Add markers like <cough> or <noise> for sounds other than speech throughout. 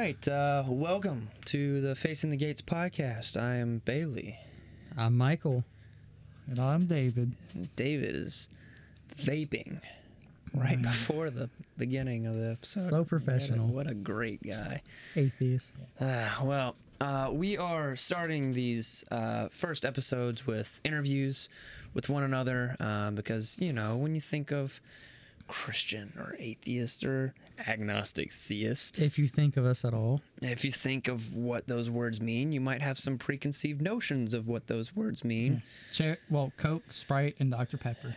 Right, uh, welcome to the Facing the Gates podcast. I am Bailey. I'm Michael. And I'm David. David is vaping right before the beginning of the episode. So professional. What a, what a great guy. Atheist. Uh, well, uh, we are starting these uh, first episodes with interviews with one another uh, because, you know, when you think of Christian or atheist or agnostic theist, If you think of us at all. if you think of what those words mean, you might have some preconceived notions of what those words mean. Cher- well, Coke, Sprite, and Dr. Pepper.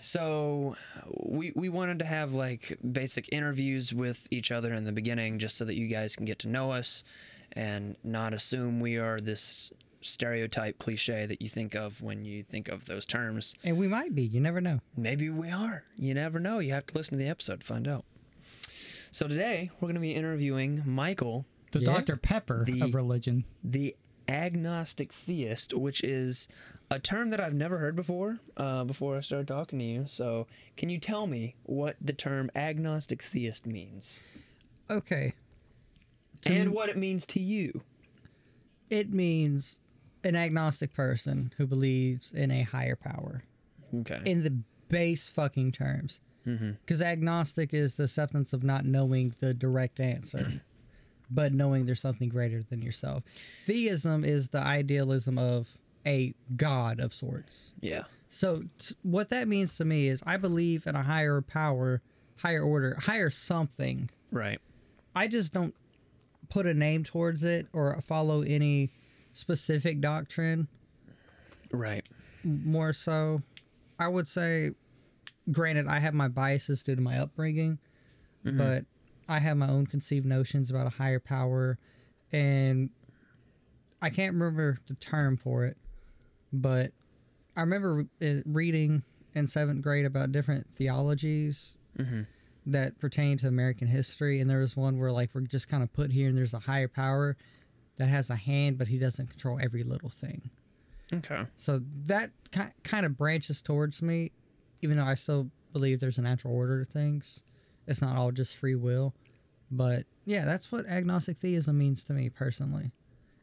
So we we wanted to have like basic interviews with each other in the beginning just so that you guys can get to know us and not assume we are this stereotype cliche that you think of when you think of those terms. And we might be. You never know. Maybe we are. You never know. You have to listen to the episode to find out. So today we're going to be interviewing Michael, The Yeah? Dr. Pepper The- of religion. the agnostic theist, which is a term that I've never heard before. Uh, before I started talking to you, so can you tell me what the term agnostic theist means Okay. To and m- what it means to you? It means an agnostic person who believes in a higher power Okay. in the base fucking terms. mm-hmm. Because agnostic is the acceptance of not knowing the direct answer, <clears throat> but knowing there's something greater than yourself. Theism is the idealism of a god of sorts. Yeah. So t- what that means to me is I believe in a higher power, higher order, higher something. Right. I just don't put a name towards it or follow any specific doctrine. Right. More so, I would say, granted, I have my biases due to my upbringing, but I have my own conceived notions about a higher power, and I can't remember the term for it, but I remember uh, reading in seventh grade about different theologies Mm-hmm. that pertain to American history, and there was one where like we're just kind of put here, and there's a higher power that has a hand, but he doesn't control every little thing. Okay. So that ki- kind of branches towards me, even though I still believe there's a natural order to things. It's not all just free will, but yeah, that's what agnostic theism means to me personally,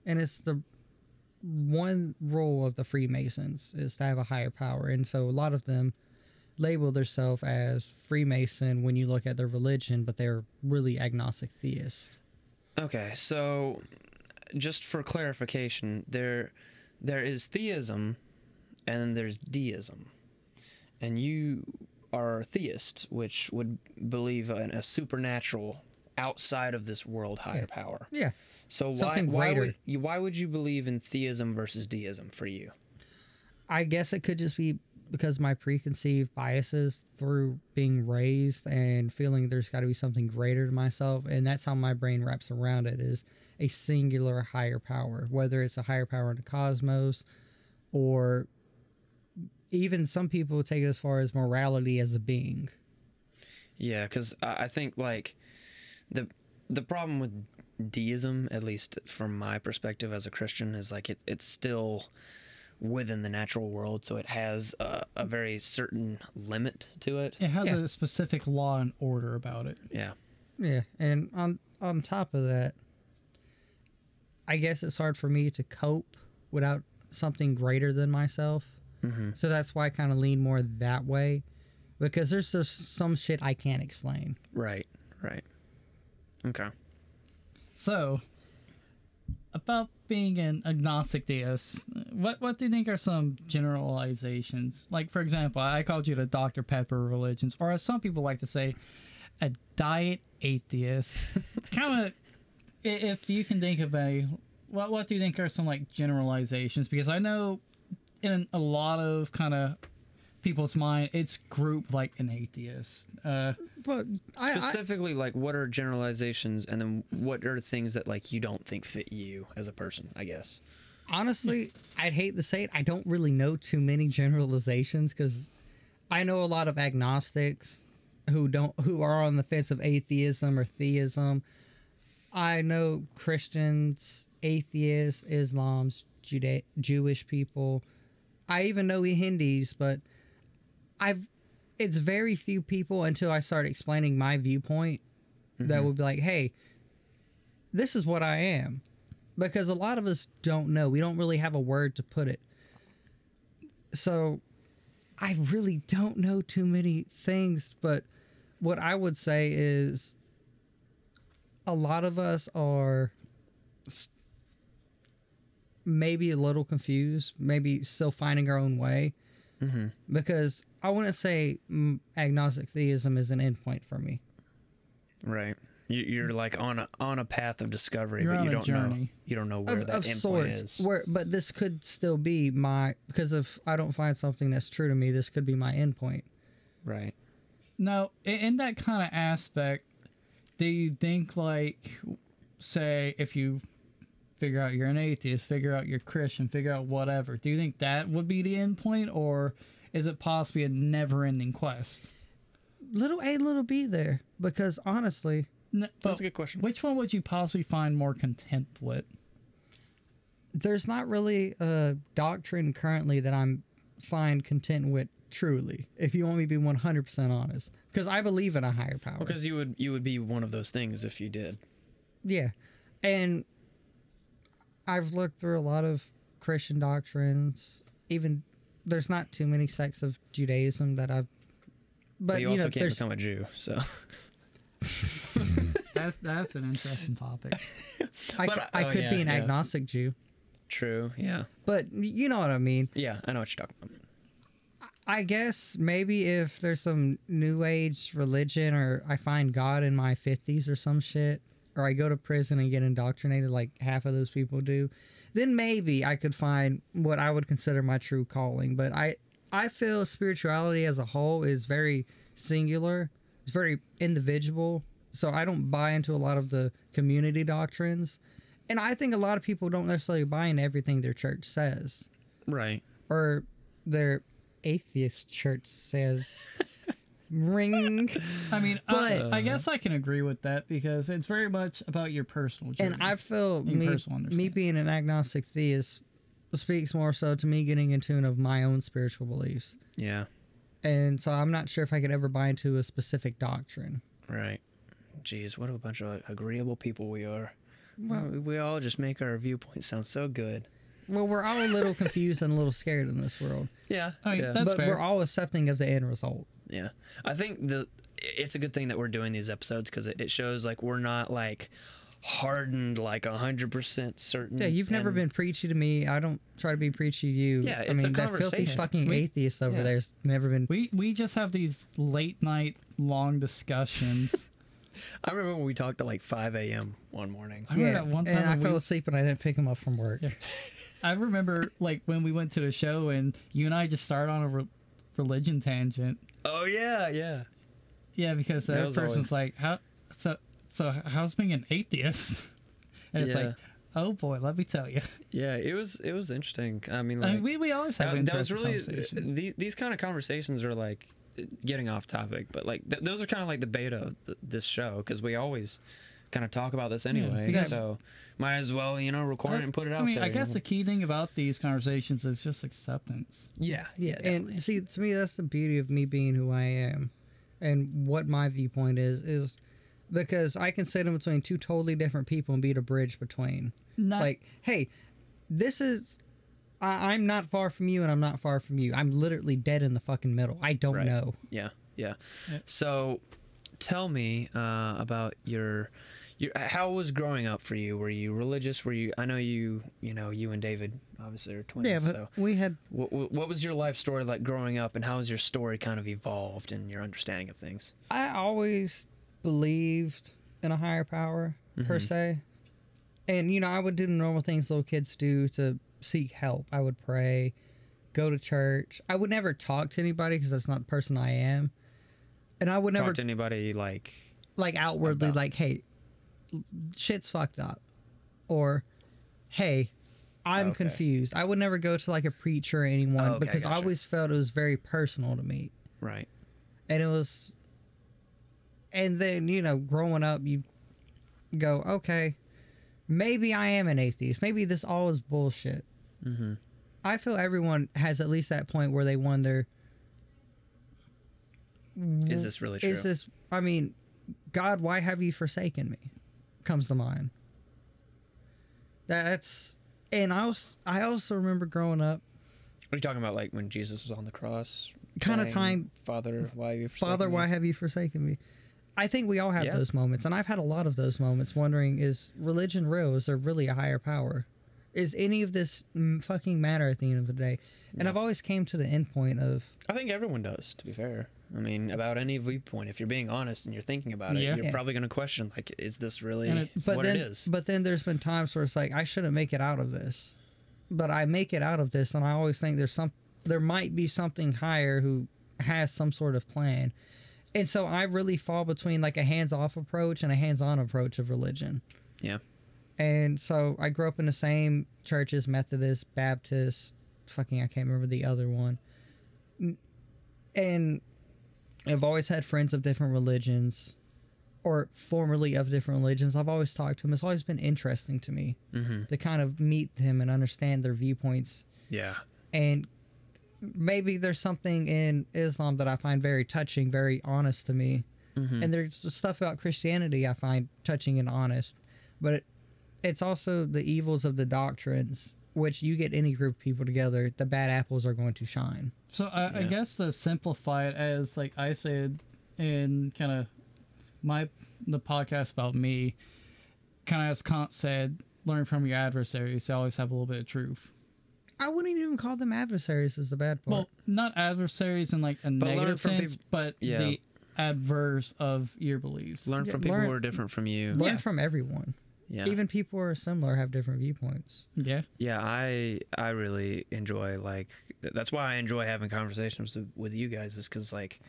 and it's the one role of the Freemasons is to have a higher power, and so a lot of them label themselves as Freemason when you look at their religion, but they're really agnostic theists. Okay. So, just for clarification, there, there is theism, and then there's deism, and you are a theist, which would believe in a supernatural, outside of this world higher power. Yeah, So why Something why greater. would you why would you believe in theism versus deism for you? I guess it could just be because my preconceived biases through being raised and feeling there's got to be something greater to myself, and that's how my brain wraps around it is a singular higher power, whether it's a higher power in the cosmos, or even some people take it as far as morality as a being. Yeah, because I think like the the problem with deism, at least from my perspective as a Christian, is like it, it's still within the natural world, so it has a, a very certain limit to it. It has Yeah. a specific law and order about it. Yeah. Yeah, and on on top of that, I guess it's hard for me to cope without something greater than myself. Mm-hmm. So that's why I kind of lean more that way, because there's just some shit I can't explain. Right. Right. Okay. So, about being an agnostic theist, what what do you think are some generalizations? Like, for example, I called you the Dr. Pepper religions, or as some people like to say, a diet atheist. <laughs> kind of, if you can think of a, what what do you think are some like generalizations? Because I know in a lot of kind of people's mind, it's grouped like an atheist. Uh, But I, I, Specifically, like, what are generalizations, and then what are things that like you don't think fit you as a person? I guess. honestly, I'd hate to say it. I don't really know too many generalizations because I know a lot of agnostics who don't who are on the fence of atheism or theism. I know Christians, atheists, Islams, Juda- Jewish people. I even know Hindis, but I've it's very few people until I start explaining my viewpoint that mm-hmm. would be like, hey, this is what I am. Because a lot of us don't know. We don't really have a word to put it. So I really don't know too many things, but what I would say is a lot of us are maybe a little confused, maybe still finding our own way. Mm-hmm. Because I wouldn't say agnostic theism is an endpoint for me. Right. You, you're like on a on a path of discovery, You're but you don't know you don't know where Of, that of endpoint sorts, is. where but this could still be my because if I don't find something that's true to me, this could be my endpoint. Right. Now, in that kind of aspect, do you think like, say, if you figure out you're an atheist, figure out you're Christian, figure out whatever, do you think that would be the end point, or is it possibly a never-ending quest? Little A, little B there because honestly, N- That's but a good question. Which one would you possibly find more content with? there's not really a doctrine currently that I'm find content with truly. If you want me to be 100% honest, because I believe in a higher power. Because you would you would be one of those things if you did. Yeah. And I've looked through a lot of Christian doctrines. Even there's not too many sects of Judaism that I've But, but you you, also know can't there's become a Jew, so <laughs> That's that's an interesting topic. <laughs> I, but- c- uh, I oh, could yeah, be an yeah. agnostic Jew. true. Yeah. But you know what I mean. Yeah, I know what you're talking about. I guess maybe if there's some new age religion or I find God in my 50s or some shit or I go to prison and get indoctrinated like half of those people do, then maybe I could find what I would consider my true calling. But I I feel spirituality as a whole is very singular. It's very individual. So I don't buy into a lot of the community doctrines. And I think a lot of people don't necessarily buy into everything their church says Right. or their atheist church says <laughs> ring I mean, But- I, I guess I can agree with that because it's very much about your personal journey. and i feel In me, me being an agnostic theist speaks more so to me getting in tune of my own spiritual beliefs Yeah. and so i'm not sure if i could ever buy into a specific doctrine Right. Jeez, what a bunch of agreeable people we are. we, we all just make our viewpoints sound so good. well we're all a little confused and a little scared in this world <laughs> Yeah. I mean, yeah. That's but fair. we're all accepting of the end result Yeah, I think the it's a good thing that we're doing these episodes because it, it shows like we're not like hardened like a hundred percent certain. yeah you've never and- been preachy to me i don't try to be preachy to you Yeah, i it's a mean that filthy fucking We- atheist over yeah. there's never been we we just have these late night long discussions. <laughs> I remember when we talked at like five a.m. one morning. I remember yeah that one time and i we- fell asleep and i didn't pick him up from work Yeah. I remember like when we went to a show and you and I just started on a re- religion tangent. Oh yeah, yeah. Yeah, because the That person's always- like, how so so how's being an atheist? <laughs> And it's Yeah. like, oh boy, let me tell you. <laughs> Yeah, it was it was interesting. I mean, I mean, we, we always have that, that was really conversation. the, these kind of conversations are like getting off topic, but like th- those are kind of like the beta of th- this show because we always kind of talk about this anyway. because- so might as well you know record it and put it out I mean, there. I guess know? the key thing about these conversations is just acceptance. yeah, Yeah, definitely. and see, to me, that's the beauty of me being who I am, and what my viewpoint is is because I can sit in between two totally different people and be the bridge between. Not, like, hey, this is. I, I'm not far from you, and I'm not far from you. I'm literally dead in the fucking middle. I don't Right. know. Yeah, yeah. Yeah. So, tell me uh, about your, your. How was growing up for you? Were you religious? Were you? I know you. You know, you and David obviously are twins. Yeah, but so, we had what, what was your life story like growing up, and how has your story kind of evolved in your understanding of things? I always believed in a higher power per se. And you know, I would do the normal things little kids do to seek help. I would pray, go to church. I would never talk to anybody because that's not the person I am. And I would never Talk to anybody like. like outwardly about- like, "Hey, shit's fucked up," or "Hey, I'm Okay. confused." I would never go to like a preacher or anyone Oh, okay, because I always felt it was very personal to me Right. and it was and then you know growing up you go okay maybe i am an atheist maybe this all is bullshit Mm-hmm. i feel everyone has at least that point where they wonder Is this really true? is this i mean god why have you forsaken me comes to mind That's and I was I also remember growing up What are you talking about? Like when Jesus was on the cross? Kinda time- Father, why have you Father, forsaken why me?" have you forsaken me? I think we all have Yeah. those moments, and I've had a lot of those moments wondering is religion real? Is there really a higher power? Is any of this fucking matter at the end of the day? And I've always came to the end point of I think everyone does, to be fair. I mean, about any viewpoint, if you're being honest and you're thinking about it, Yeah. you're Yeah. probably going to question, like, is this really And it's- but what then it is? but then there's been times where it's like I shouldn't make it out of this. But I make it out of this and I always think there's some there might be something higher who has some sort of plan. And so I really fall between like a hands-off approach and a hands-on approach of religion. yeah. And so I grew up in the same churches, Methodist, Baptist, fucking I can't remember the other one. N- And I've always had friends of different religions or formerly of different religions. I've always talked to them. It's always been interesting to me Mm-hmm. to kind of meet them and understand their viewpoints. Yeah. And maybe there's something in Islam that I find very touching, very honest to me. Mm-hmm. And there's stuff about Christianity I find touching and honest. But it, it's also the evils of the doctrines, which you get any group of people together, the bad apples are going to shine. So I, I guess to simplify it, as like I said in kind of my the podcast about me, kind of as Kant said, learn from your adversaries. They always have a little bit of truth. I wouldn't even call them adversaries as the bad part. Well, not adversaries in like a learn negative sense, peop- but Yeah. the adverse of your beliefs. Learn Yeah, from people learn- who are different from you. Learn yeah. from everyone. Yeah. Even people who are similar have different viewpoints. Yeah. Yeah, I I really enjoy like th- that's why I enjoy having conversations with- with you guys is because like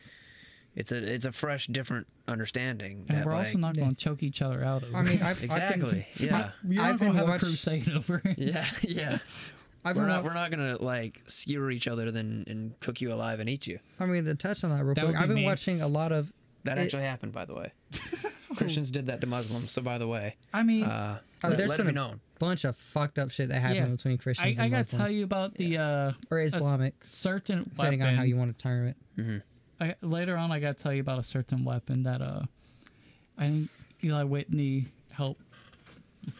it's a it's a fresh different understanding. And that, we're like, also not going to choke each other out over I mean. I've, exactly I've been, <laughs> yeah You're I've not going to have watch- a crusade over it. yeah <laughs> yeah. I've We're not wa- we're not gonna like skewer each other then and cook you alive and eat you. I mean, to touch on that real That quick, I've been me. watching a lot of. That It- actually happened, by the way. <laughs> Christians did that to Muslims. So by the way, I mean, uh, Oh, let, there's let been it be a- known. bunch of fucked up shit that happened Yeah. between I, Christians I and got to Muslims. tell you about the uh, or a s- Islamic, certain depending weapon. on how you want to term it. I, later on, I got to tell you about a certain weapon that uh, I think Eli Whitney helped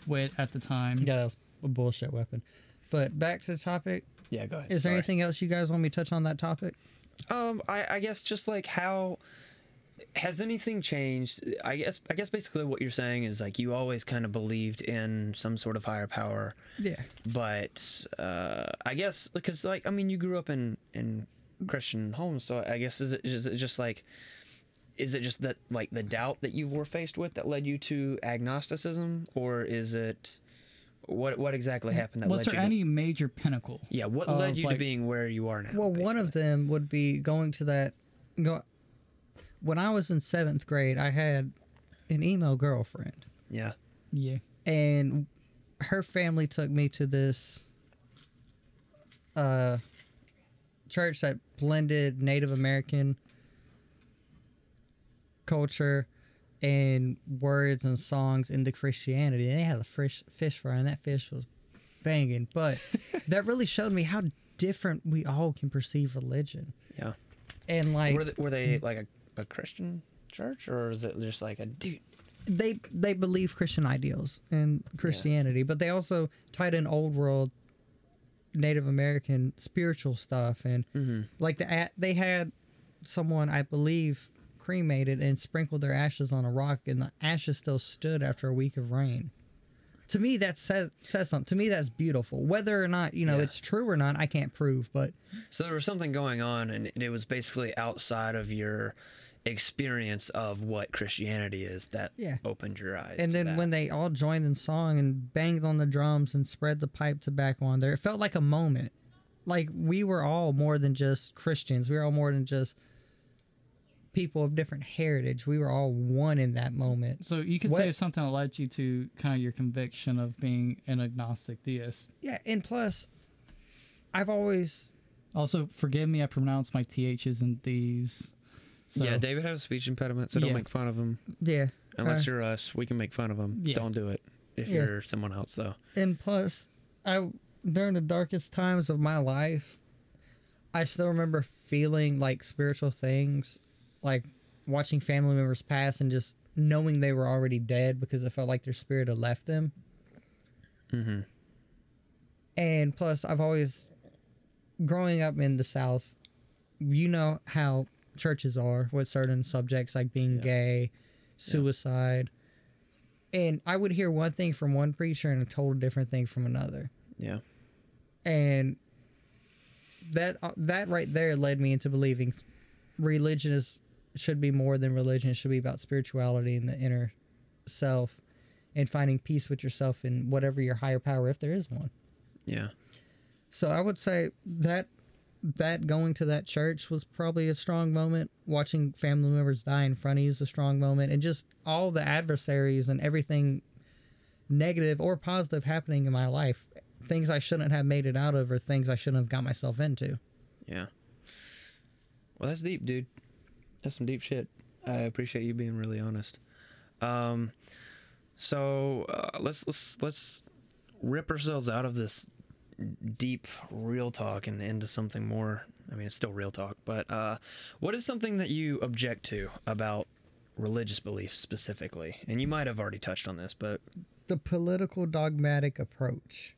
with at the time. Yeah, that was a bullshit weapon. But back to the topic. Yeah, go ahead. Is there Sorry. anything else you guys want me to touch on that topic? Um, I, I guess just like how has anything changed? I guess I guess basically what you're saying is like you always kind of believed in some sort of higher power, Yeah. but uh, I guess because like I mean you grew up in in Christian homes, so I guess is it is it just like is it just that like the doubt that you were faced with that led you to agnosticism, or is it what what exactly happened that Was led there you? to, any major pinnacle? yeah, what led you like- to being where you are now? Well, one of them would be going to that. Go. When I was in seventh grade, I had an emo girlfriend, yeah. Yeah. and her family took me to this uh, church that blended Native American culture and words and songs into Christianity. And they had a fish fish fry, and that fish was banging. But <laughs> that really showed me how different we all can perceive religion. Yeah. And like were they, were they like a, a Christian church or is it just like a dude? they they believe Christian ideals and Christianity, but they also tied in old world Native American spiritual stuff and mm-hmm. like the they had someone I believe cremated and sprinkled their ashes on a rock and the ashes still stood after a week of rain. To me that says says something. To me that's beautiful. Whether or not, you know, Yeah. it's true or not, I can't prove, but So there was something going on and it was basically outside of your experience of what Christianity is that Yeah. opened your eyes. and to then that. when they all joined in song and banged on the drums and spread the pipe tobacco on there, it felt like a moment. Like we were all more than just Christians. We were all more than just people of different heritage. We were all one in that moment. So you could What- say something that led you to kind of your conviction of being an agnostic deist. Yeah, and plus, I've always Also, forgive me, I pronounce my ths and these. So, yeah, David has a speech impediment, so don't Yeah. make fun of him. yeah. Unless uh, you're us, we can make fun of him. Yeah. Don't do it if Yeah. you're someone else, though. and plus, I during the darkest times of my life, I still remember feeling like spiritual things, like watching family members pass and just knowing they were already dead because it felt like their spirit had left them. Mm-hmm. And plus, I've always, growing up in the South, you know how churches are with certain subjects like being Yeah. gay, suicide. And I would hear one thing from one preacher and a total different thing from another. Yeah. And that uh, that right there led me into believing religion is should be more than religion. It should be about spirituality and the inner self and finding peace with yourself in whatever your higher power, if there is one. Yeah. So I would say that that going to that church was probably a strong moment. Watching family members die in front of you is a strong moment, and just all the adversaries and everything negative or positive happening in my life, things I shouldn't have made it out of, or things I shouldn't have got myself into. Yeah. Well, that's deep, dude. That's some deep shit. I appreciate you being really honest. Um, so uh, let's let's let's rip ourselves out of this deep real talk and into something more. I mean, it's still real talk, but uh, what is something that you object to about religious beliefs specifically? And you might have already touched on this, but The political dogmatic approach.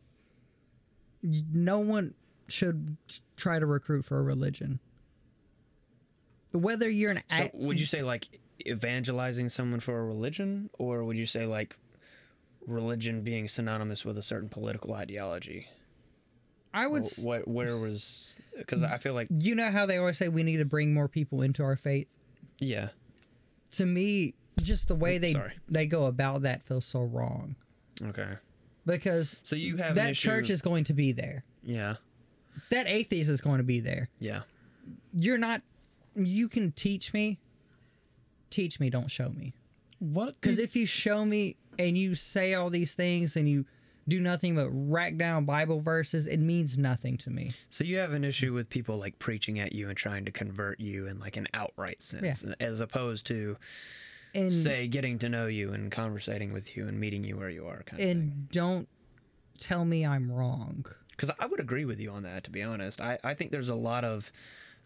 No one should try to recruit for a religion. Whether you're an so a- would you say like evangelizing someone for a religion, or would you say like religion being synonymous with a certain political ideology? I would. S- What where was because I feel like you know how they always say we need to bring more people into our faith. yeah To me, just the way they Sorry. they go about that feels so wrong okay because so you have that issue, church is going to be there. yeah That atheist is going to be there. yeah You're not. You can teach me. Teach me, don't show me. What? Because if you show me and you say all these things and you do nothing but rack down Bible verses, it means nothing to me. so you have an issue with people like preaching at you and trying to convert you in like an outright sense as opposed to And say getting to know you and conversating with you and meeting you where you are kind of thing and don't tell me I'm wrong. because I would agree with you on that. To be honest, I, I think there's a lot of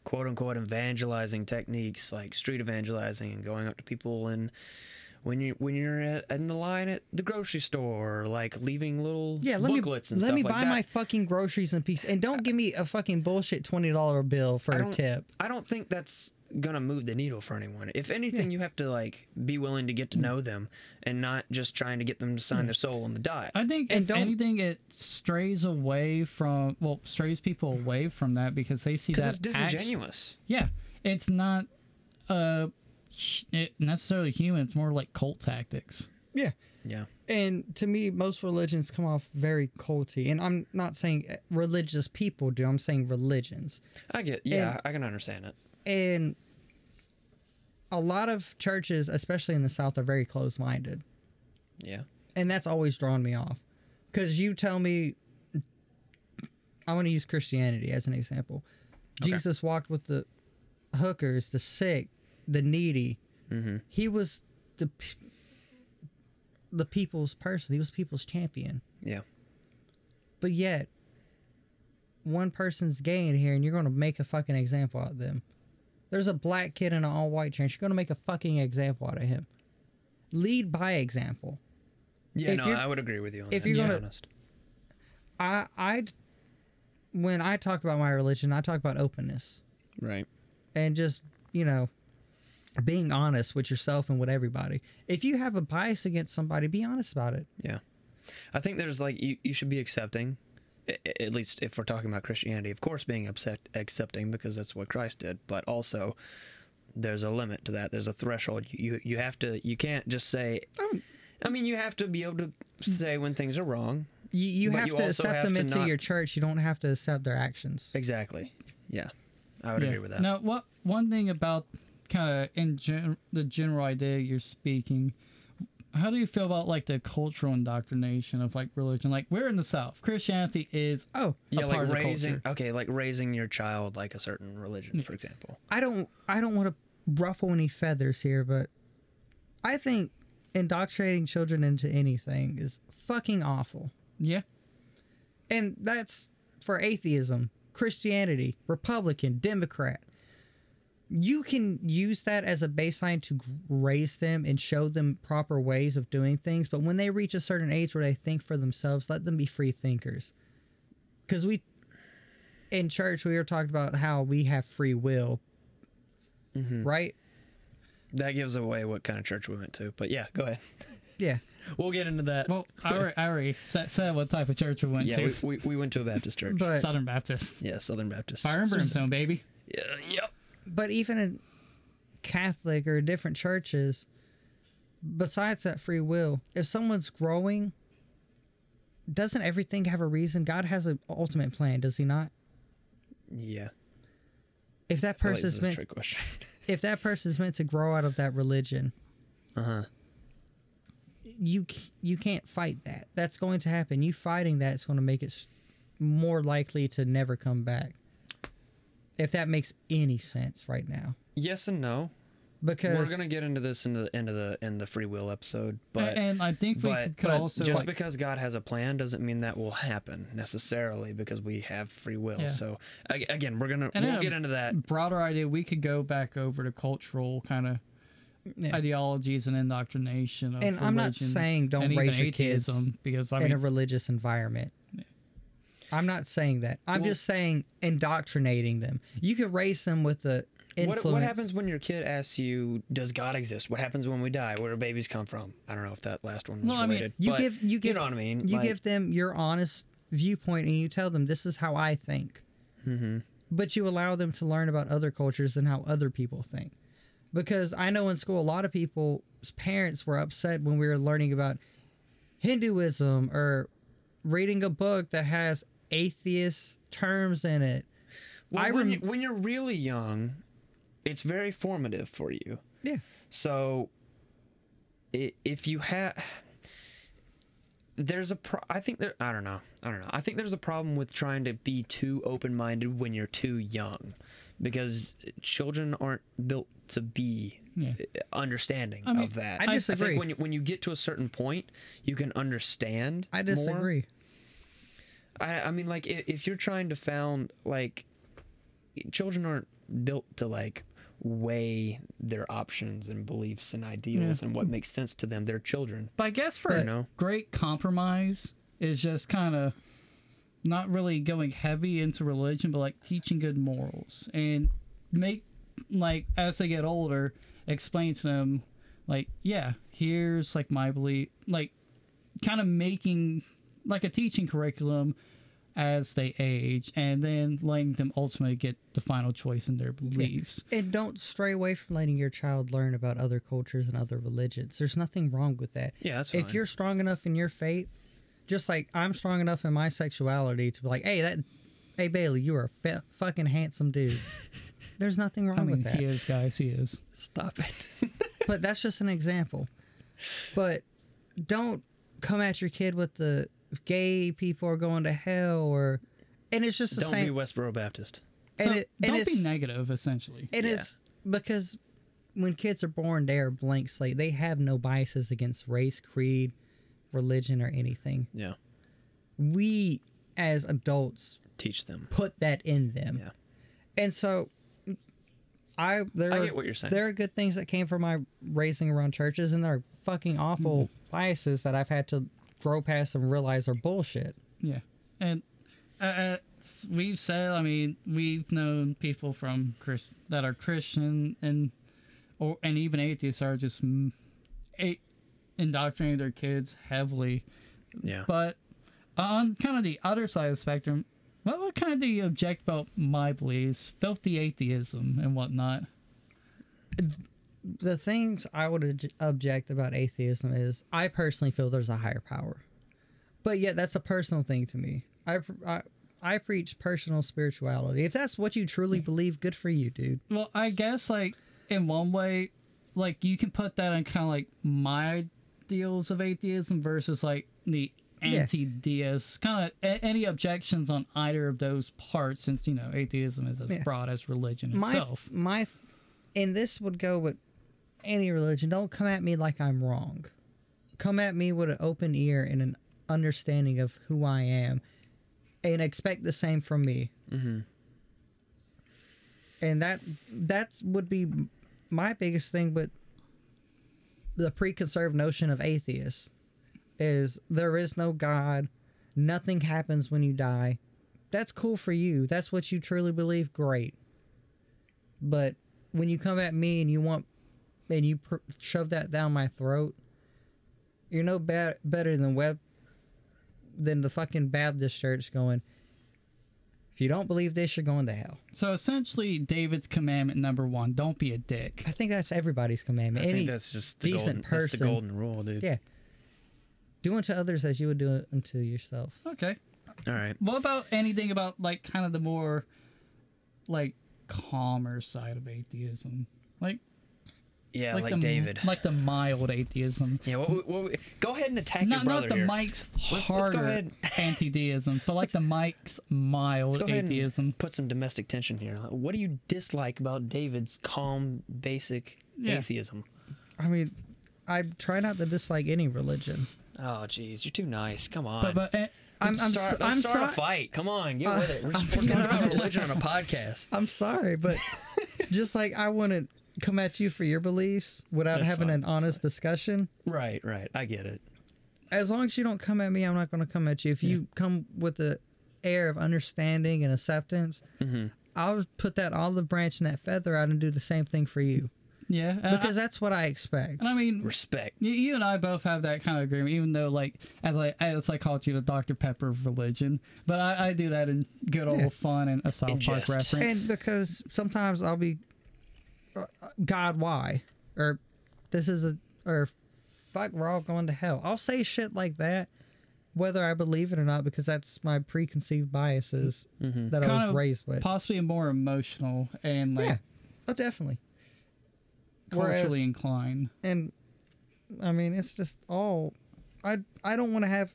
quote unquote evangelizing techniques like street evangelizing and going up to people and when you when you're at, in the line at the grocery store, like leaving little Yeah, let me and let stuff me like buy that. my fucking groceries in peace, and don't give me a fucking bullshit twenty dollar bill for a tip. I don't think that's gonna move the needle for anyone. If anything, you have to like be willing to get to know them and not just trying to get them to sign their soul on the dot. I think and if don't- anything, it strays away from well, strays people away from that because they see Because that it's act- disingenuous. yeah, it's not uh hu- it necessarily human. It's more like cult tactics. Yeah, Yeah. and to me, most religions come off very culty, and I'm not saying eh, religious people do. I'm saying religions, I get. Yeah, I can understand it. and a lot of churches, especially in the South, are very close minded. Yeah. and that's always drawn me off because you tell me i want to use christianity as an example Okay. jesus walked with the hookers the sick the needy Mm-hmm. he was the the people's person he was people's champion Yeah. but yet one person's gay in here and you're going to make a fucking example out of them there's a black kid in an all-white church you're going to make a fucking example out of him lead by example Yeah. If no, I would agree with you on if that. you're be gonna- honest. I I when I talk about my religion, I talk about openness Right. and just you know being honest with yourself and with everybody. If you have a bias against somebody, be honest about it. Yeah. I think there's like you, you should be accepting a- a- at least if we're talking about Christianity, of course being upset accepting because that's what Christ did, but also there's a limit to that. There's a threshold. You you have to you can't just say Oh. I mean, you have to be able to say when things are wrong. You you have you to accept have them to into not- your church. You don't have to accept their actions. Exactly. Yeah. I would Yeah. agree with that. Now, what one thing about kind of in gen- the general idea you're speaking, how do you feel about like the cultural indoctrination of like religion? Like we're in the South, Christianity is Oh, yeah, a like part raising okay, like raising your child like a certain religion, for example. I don't I don't want to ruffle any feathers here, but I think indoctrinating children into anything is fucking awful. yeah, And that's for atheism, Christianity, Republican, Democrat. You can use that as a baseline to raise them and show them proper ways of doing things. But when they reach a certain age where they think for themselves, let them be free thinkers. Because we, in church, we were talking about how we have free will, mm-hmm. right? That gives away what kind of church we went to. But yeah, go ahead. Yeah. <laughs> We'll get into that. Well, I already, I already said, said what type of church we went yeah, to. we, we, we went to a Baptist church. But Southern Baptist. yeah, Southern Baptist. Fire and brimstone, baby. Yeah, yep. But even in Catholic or different churches, besides that free will, if someone's growing, doesn't everything have a reason? God has an ultimate plan, does he not? Yeah. If that like person's is meant <laughs> if that person's meant to grow out of that religion, uh huh. you you can't fight that. That's going to happen. You fighting that is going to make it more likely to never come back. If that makes any sense right now, Yes and no. because We're gonna get into this in the end of the in the free will episode, but and I think we but, could but also just like, because God has a plan doesn't mean that will happen necessarily because we have free will. Yeah. So again, we're gonna And we'll get into that. broader idea. We could go back over to cultural kind of Yeah. ideologies and indoctrination. Of And I'm not saying don't and even raise your kids because I in mean, a religious environment. I'm not saying that. I'm Well- just saying indoctrinating them. You can raise them with the influence. What, what happens when your kid asks you, "Does God exist? What happens when we die? Where do babies come from?" I don't know if that last one was Well, I mean, related. You but give you give know what I mean. You Like, give them your honest viewpoint and you tell them this is how I think. Mm-hmm. But you allow them to learn about other cultures and how other people think. Because I know in school a lot of people's parents were upset when we were learning about Hinduism or reading a book that has atheist terms in it. Well, I when, you, when you're really young, it's very formative for you. Yeah. So, if you have, there's a pro. I think there. I don't know. I don't know. I think there's a problem with trying to be too open-minded when you're too young, because children aren't built to be Yeah. Uh, understanding I mean, of that. I I disagree. think when you, when you get to a certain point, you can understand. I more. I, I mean, like, if, if you're trying to found, like, children aren't built to, like, weigh their options and beliefs and ideals Yeah. and what makes sense to them. They're children. But I guess for You know? great compromise is just kind of not really going heavy into religion, but like teaching good morals and make like as they get older, explain to them like, yeah, here's like my belief, like kind of making like a teaching curriculum as they age, and then letting them ultimately get the final choice in their beliefs. And don't stray away from letting your child learn about other cultures and other religions. There's nothing wrong with that. Yeah, that's fine. If you're strong enough in your faith, just like I'm strong enough in my sexuality to be like, hey, that, hey Bailey, you are a fe- fucking handsome dude. <laughs> There's nothing wrong I mean, with that. he is, guys. He is. Stop it. But that's just an example. But don't come at your kid with the gay people are going to hell or, and it's just the Don't same. be Westboro Baptist. and So it, and don't be negative, essentially. It Yeah. is because when kids are born, they are blank slate. They have no biases against race, creed, religion, or anything. Yeah. We, as adults, Teach them. put that in them. Yeah. And so, I there I are, get what you're saying. there are good things that came from my raising around churches, and there are fucking awful Mm-hmm. biases that I've had to grow past and realize are bullshit. Yeah, and uh, uh, we've said, I mean, we've known people from Chris that are Christian and or and even atheists are just a- indoctrinating their kids heavily. Yeah. But on kind of the other side of the spectrum, what what kind of do you object about my beliefs, filthy atheism and whatnot? The things I would object about atheism is I personally feel there's a higher power, but yet that's a personal thing to me. I I, I preach personal spirituality. If that's what you truly believe, good for you, dude. Well, I guess like in one way, like you can put that on kind of like my ideals of atheism versus like the anti-deist. Kind of a- any objections on either of those parts, since you know atheism is as Yeah. broad as religion My itself. my, and this would go with any religion. Don't come at me like I'm wrong. Come at me with an open ear and an understanding of who I am, and expect the same from me. Mm-hmm. and that that would be my biggest thing. But the preconceived notion of atheists is there is no God, nothing happens when you die. That's cool for you. That's what you truly believe. Great. But when you come at me and you want and you pr- shove that down my throat, you're no bad, better than web than the fucking Baptist church going. If you don't believe this, you're going to hell. So essentially, David's commandment number one: don't be a dick. I think that's everybody's commandment. I Any think that's just the decent golden, that's the person- golden rule, dude. yeah, do unto others as you would do unto yourself. Okay. All right. What about anything about like kind of the more like calmer side of atheism, like Yeah, like, the David. like the mild atheism. yeah. What, what, what, go ahead and attack Not your brother not the here. Mike's Let's- let's go harder ahead. <laughs> anti-deism, but like the Mike's mild Let's go ahead atheism. and put some domestic tension here. What do you dislike about David's calm, basic Yeah. atheism? I mean, I try not to dislike any religion. Oh, jeez, you're too nice. Come on. But but eh, I'm I'm, start, I'm let's start a fight. Come on, get Uh, with it. We're just I'm we're talking about not- religion on a podcast. <laughs> I'm sorry, but <laughs> just like I want to come at you for your beliefs without That's having fine, an honest discussion. Right, right. I get it. As long as you don't come at me, I'm not going to come at you. If you come with the air of understanding and acceptance, Mm-hmm. I'll put that olive branch and that feather out and do the same thing for you yeah, because I, that's what I expect. and I mean, Respect. you, you and I both have that kind of agreement, even though like as I as I called you the Dr Pepper of religion, but I, I do that in good old Yeah. fun and a South Park reference. and because sometimes I'll be, God, why? Or this is a, or fuck, we're all going to hell. I'll say shit like that, whether I believe it or not, because that's my preconceived biases that I was raised with. possibly more emotional and like yeah, oh, definitely. culturally Whereas- inclined. and I mean, it's just all. I I don't want to have.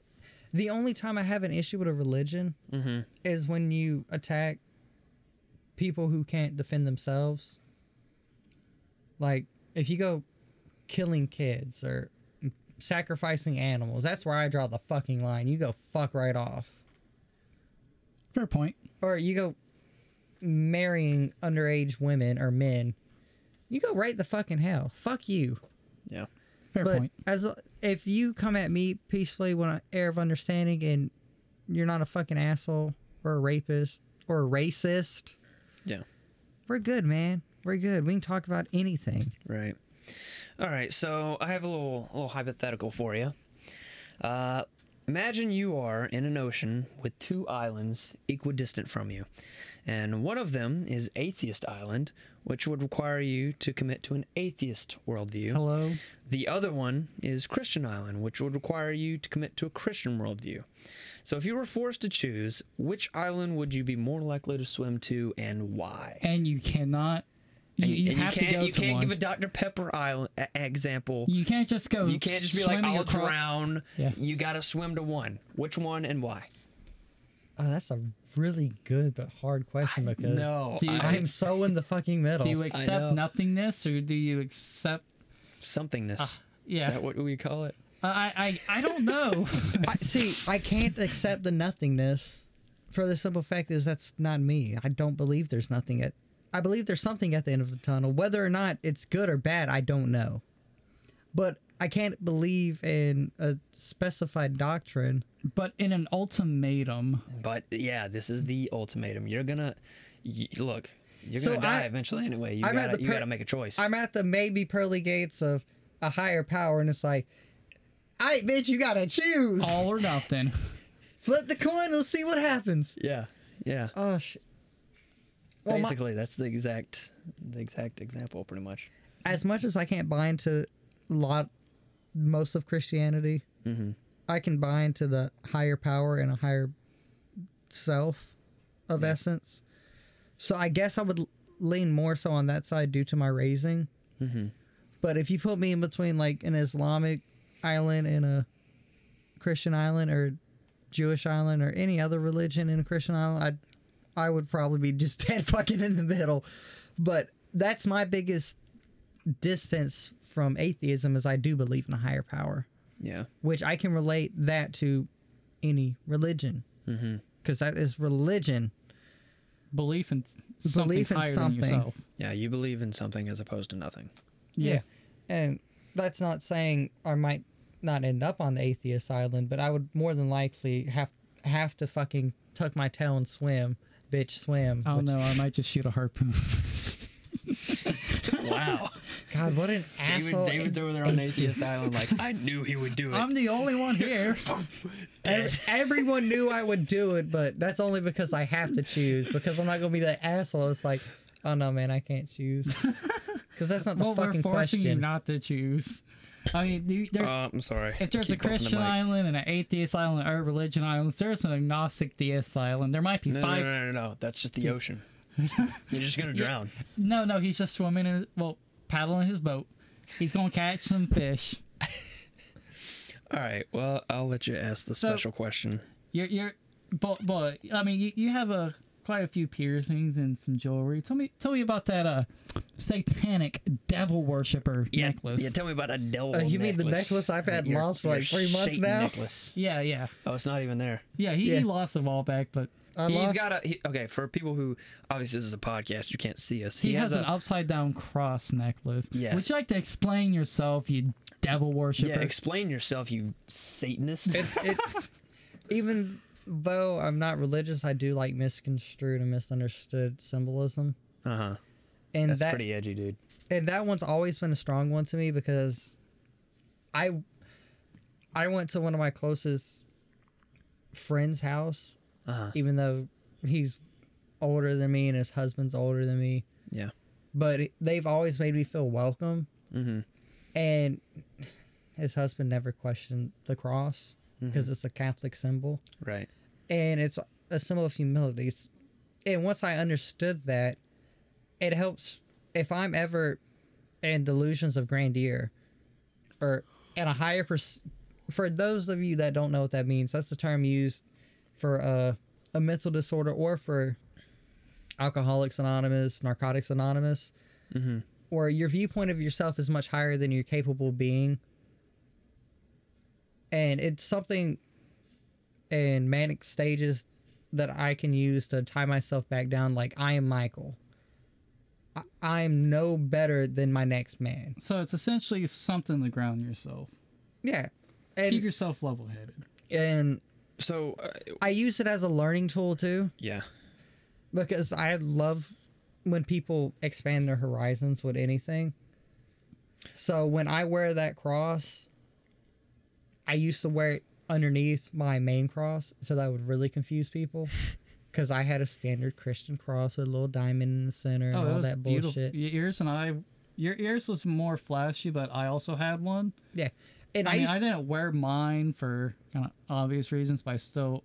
The only time I have an issue with a religion Mm-hmm. is when you attack people who can't defend themselves. Like if you go killing kids or sacrificing animals, that's where I draw the fucking line. You go fuck right off. Fair point. Or you go marrying underage women or men. You go right the fucking hell. Fuck you. Yeah. Fair but point. as if you come at me peacefully with an air of understanding and you're not a fucking asshole or a rapist or a racist, Yeah. we're good, man. We're good. We can talk about anything. Right. All right. So I have a little little hypothetical for you. Uh, imagine you are in an ocean with two islands equidistant from you, and one of them is Atheist Island, which would require you to commit to an atheist worldview. Hello. The other one is Christian Island, which would require you to commit to a Christian worldview. So if you were forced to choose, which island would you be more likely to swim to and why? And you cannot. You, And- you and have to can't, go you to can't one. give a Dr. Pepper island a- uh, example. you can't just go. You can't just be like, swimming I'll across- drown. Yeah. You got to swim to one. Which one and why? Oh, that's a really good but hard question because No, Do you- I'm so in the fucking middle. Do you know. accept nothingness or do you accept? somethingness. Ah, is Yeah, that what we call it? Uh, I, I I don't know. <laughs> I, see, I can't accept the nothingness for the simple fact is that's not me. I don't believe there's nothing at. I believe there's something at the end of the tunnel. Whether or not it's good or bad, I don't know. But I can't believe in a specified doctrine. but in an ultimatum, But yeah, this is the ultimatum. You're gonna y- look. You're So gonna die I- eventually anyway. You I'm at gotta, the you per- gotta make a choice. I'm at the maybe pearly gates of a higher power, and it's like, I bitch, you gotta choose. all or nothing. <laughs> Flip the coin. Let's see what happens. yeah, yeah. Oh shit. Well, my- Basically, that's the exact the exact example, pretty much. as much as I can't buy into lot, most of Christianity, Mm-hmm. I can buy into the higher power and a higher self of essence. So I guess I would lean more so on that side due to my raising. Mm-hmm. But if you put me in between like an Islamic island and a Christian island or Jewish island or any other religion in a Christian island, I I would probably be just <laughs> dead fucking in the middle. But that's my biggest distance from atheism is I do believe in a higher power, Yeah. which I can relate that to any religion Mm-hmm. because that is religion. belief in something Belief in higher something. than yourself. Yeah, you believe in something as opposed to nothing. Yeah. And that's not saying I might not end up on the atheist island, but I would more than likely have have to fucking tuck my tail and swim, bitch, swim. I don't know. I might just shoot a harpoon. <laughs> Wow. God, what an asshole! David's over there on Atheist Island like, I knew he would do it. I'm the only one <laughs> here. Ev- Everyone knew I would do it, but that's only because I have to choose. Because I'm not gonna be that asshole. It's like, oh no, man, I can't choose. <laughs> Because that's not the well, we're fucking forcing you question. not to choose. I mean, there's Uh, I'm sorry. if there's a Keep bumping the Christian island and an atheist island or a religion island, there's an agnostic theist island. There might be no, five. no, no, no, no. That's just the ocean. <laughs> You're just gonna drown. No, no, he's just swimming in, well, paddling his boat. He's gonna catch some fish. <laughs> All right. Well, I'll let you ask the So- special question. You're, you're, but, but I mean, you, you have a quite a few piercings and some jewelry. Tell me, tell me about that uh, satanic devil worshiper necklace. Yeah, tell me about a devil. Uh, you mean the necklace I've had Your- lost for like three months Satan now? Necklace. yeah, yeah, Oh, it's not even there. yeah. He, Yeah. he lost a while back, but I He's lost- got a he, okay. For people who obviously this is a podcast, you can't see us. he, has, a, an upside down cross necklace. Yes. Would you like to explain yourself, you devil worshiper? yeah. Explain yourself, you Satanist. it, it, <laughs> even though I'm not religious, I do like misconstrued and misunderstood symbolism, Uh huh. and That's that pretty edgy, dude. and that one's always been a strong one to me because I I went to one of my closest friends' house, Uh huh. even though he's older than me and his husband's older than me, Yeah. but they've always made me feel welcome, Mm-hmm. and his husband never questioned the cross because it's a Catholic symbol. Right. And it's a symbol of humility. It's, and once I understood that, it helps if I'm ever in delusions of grandeur, or in a higher pers- For those of you that don't know what that means, that's the term used for a a mental disorder or for Alcoholics Anonymous, Narcotics Anonymous, Mm-hmm. where your viewpoint of yourself is much higher than you're capable of being. And it's something in manic stages that I can use to tie myself back down. Like, I am Michael. I, I'm no better than my next man. So it's essentially something to ground yourself. Yeah. Keep yourself level headed. and So uh, I use it as a learning tool too. yeah. because I love when people expand their horizons with anything. So when I wear that cross, I used to wear it underneath my main cross, so that would really confuse people. <laughs> Because I had a standard Christian cross with a little diamond in the center and Oh, all was that bullshit. Your ears and I, your ears was more flashy, but I also had one. Yeah, and I, I mean, used I didn't wear mine for kind of obvious reasons, but I still,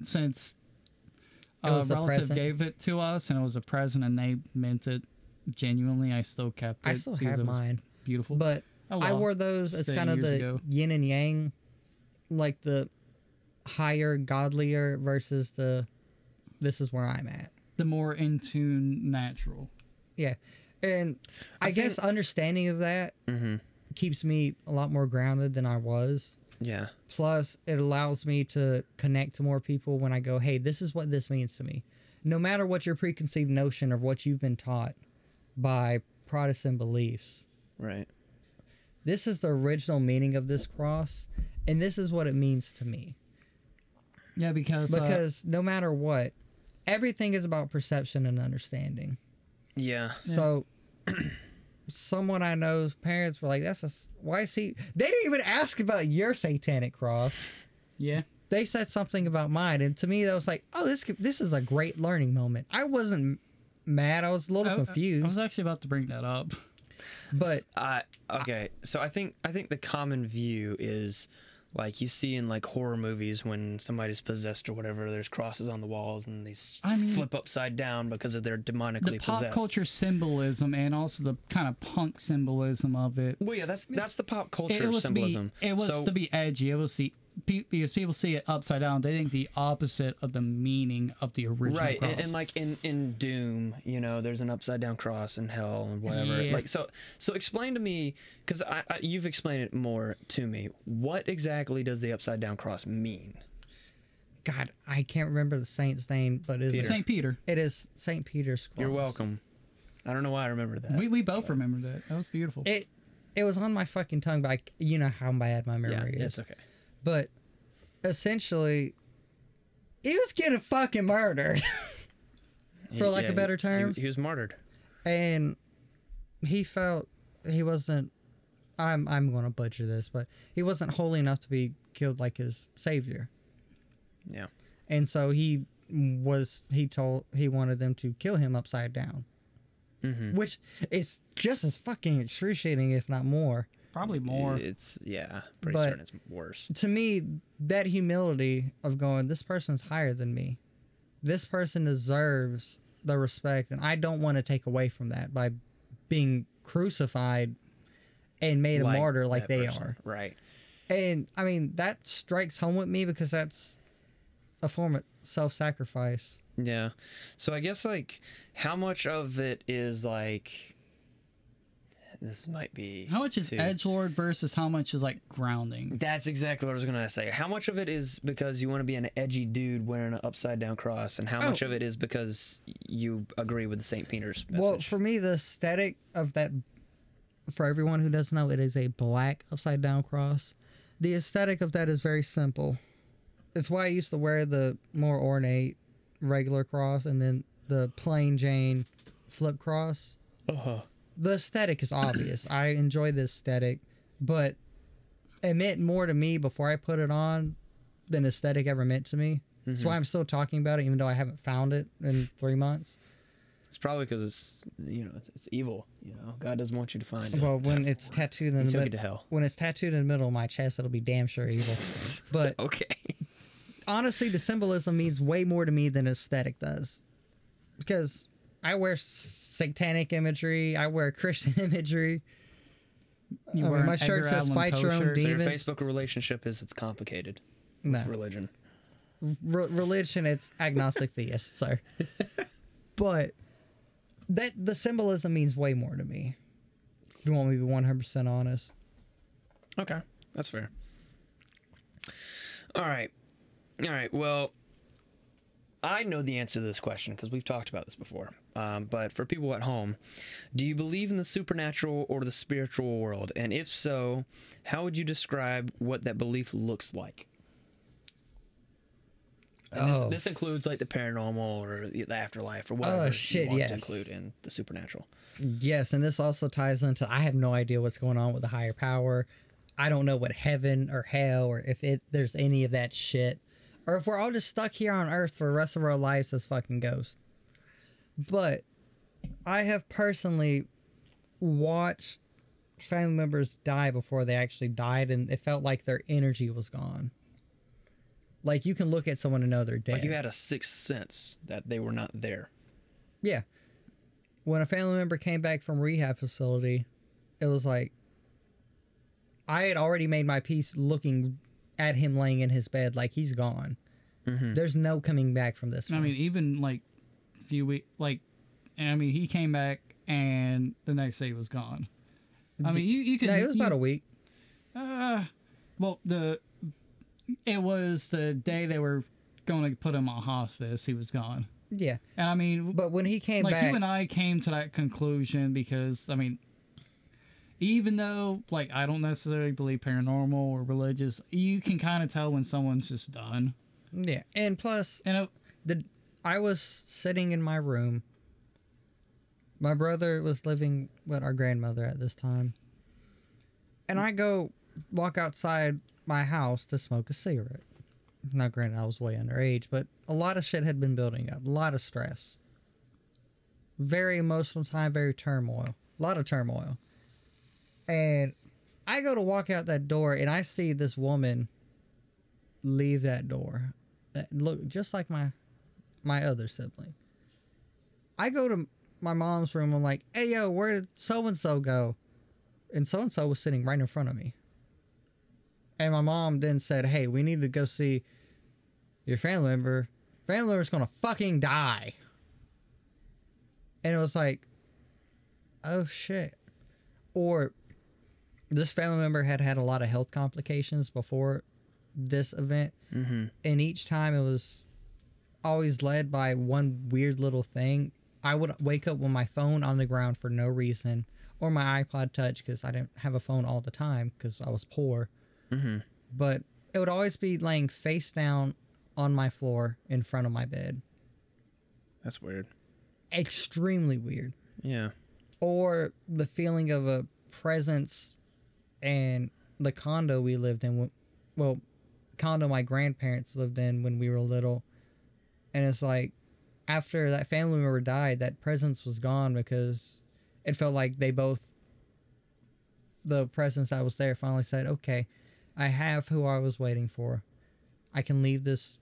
since It a relative present. gave it to us and it was a present and they meant it genuinely, I still kept it. I still have mine, Beautiful. but Oh, I wore those as kind of the ago. yin and yang, like the higher, godlier versus the this is where I'm at. the more in tune natural. Yeah. And I, I guess think- understanding of that Mm-hmm. keeps me a lot more grounded than I was. Yeah. Plus, it allows me to connect to more people when I go, hey, this is what this means to me. No matter what your preconceived notion of what you've been taught by Protestant beliefs, Right. this is the original meaning of this cross, and this is what it means to me. Yeah, because, uh, Because no matter what, everything is about perception and understanding. Yeah. So, <clears throat> someone I know's parents were like, "That's a why is he?" They didn't even ask about your satanic cross. yeah, They said something about mine, and to me, that was like, "Oh, this this is a great learning moment." I wasn't mad. I was a little I- I- confused, I was actually about to bring that up. but Uh, okay, so I think I think the common view is like you see in like horror movies when somebody's possessed or whatever. There's crosses on the walls and they I mean- flip upside down because of their demonically The pop possessed. culture symbolism and also the kind of punk symbolism of it. Well, yeah, that's that's the pop It, culture it was symbolism. to be it was so, to be edgy. It was the pe- because people see it upside down. They think the opposite of the meaning of the original right, cross. and, and like in in Doom, you know, there's an upside down cross in hell and whatever. Yeah. Like so, so explain to me because I, I you've explained it more to me. What exactly does the upside down cross mean? God, I can't remember the saint's name, but is it? it is St. Peter. it is Saint Peter's cross. You're welcome. I don't know why I remember that. We, we both remember that. That was beautiful. It it was on my fucking tongue, but I, you know how bad my yeah, memory it's is. okay. But essentially, he was getting fucking murdered, <laughs> For lack of he- better he- he was martyred. and he felt he wasn't. I'm I'm going to butcher this, but he wasn't holy enough to be killed like his savior. Yeah. and so he was he told he wanted them to kill him upside down Mm-hmm. which is just as fucking excruciating if not more Probably more. It's yeah, pretty But- certain it's worse. to me that humility of going this person's higher than me this person deserves the respect and i don't want to take away from that by being crucified and made a martyr like they person. are Right. and i mean that strikes home with me because that's a form of self-sacrifice Yeah. So I guess like how much of it is like this might be How much is too- edge lord versus how much is like grounding? That's exactly what I was gonna say. How much of it is because you want to be an edgy dude wearing an upside down cross, and how much Oh. of it is because you agree with the Saint Peter's message? Well, for me, the aesthetic of that, for everyone who doesn't know, it is a black upside down cross. The aesthetic of that is very simple. It's why I used to wear the more ornate regular cross and then the plain Jane flip cross. uh-huh. The aesthetic is obvious. I enjoy the aesthetic, but it meant more to me before I put it on than aesthetic ever meant to me. That's why mm-hmm. I'm still talking about it, even though I haven't found it in three months. It's probably because it's you know it's, it's evil. You know, God doesn't want you to find it. Well, when it's tattooed in He the took mid- it to hell. when it's tattooed in the middle of my chest, it'll be damn sure evil. <laughs> But Okay. honestly, the symbolism means way more to me than aesthetic does, because I wear satanic imagery, I wear Christian <laughs> imagery. You I mean, wear my shirt says "Fight your own shirt. So your demons." Facebook relationship is it's complicated. No. With religion. Re- religion, it's agnostic theist, sir. <laughs> but that the symbolism means way more to me. If you want me to be one hundred percent honest. Okay, that's fair. All right, all right. Well, I know the answer to this question because we've talked about this before. Um, but for people at home, do you believe in the supernatural or the spiritual world? And if so, how would you describe what that belief looks like? And this, Oh. this includes like the paranormal or the the afterlife or whatever Oh, shit, you want yes. to include in the supernatural. Yes, and this also ties into I have no idea what's going on with the higher power. I don't know what heaven or hell or if it there's any of that shit. Or if we're all just stuck here on earth for the rest of our lives as fucking ghosts. But I have personally watched family members die before they actually died and it felt like their energy was gone. Like you can look at someone and know they're dead. Like you had a sixth sense that they were not there. Yeah. When a family member came back from rehab facility, it was like I had already made my peace looking at him laying in his bed like he's gone. Mm-hmm. There's no coming back from this. I one. mean, even like a few weeks, like, I mean, he came back and the next day he was gone. I mean, you, you could. no, it was you- about a week. Uh, well, the it was the day they were going to put him on hospice. He was gone, Yeah, and I mean, but when he came like back, you and I came to that conclusion because I mean, even though like I don't necessarily believe paranormal or religious, you can kind of tell when someone's just done. yeah, and plus And it, the I was sitting in my room. My brother was living with our grandmother at this time. And I go walk outside my house to smoke a cigarette. Now, granted, I was way underage, but a lot of shit had been building up. A lot of stress. Very emotional time, very turmoil. A lot of turmoil. And I go to walk out that door and I see this woman leave that door. That Look just like my my other sibling. I go to my mom's room. I'm like, "Hey, yo, where did so and so go?" And so and so was sitting right in front of me. And my mom then said, "Hey, we need to go see your family member. Family member's gonna fucking die." And it was like, "Oh shit," or this family member had had a lot of health complications before this event, Mm-hmm. and each time it was always led by one weird little thing. I would wake up with my phone on the ground for no reason, or my iPod Touch because I didn't have a phone all the time because I was poor. Mm-hmm. But it would always be laying face down on my floor in front of my bed. That's weird. Extremely weird. Yeah. Or the feeling of a presence in the condo we lived in. Well, condo my grandparents lived in when we were little. And it's like after that family member died, that presence was gone because it felt like they both, the presence that was there finally said, okay, I have who I was waiting for. I can leave this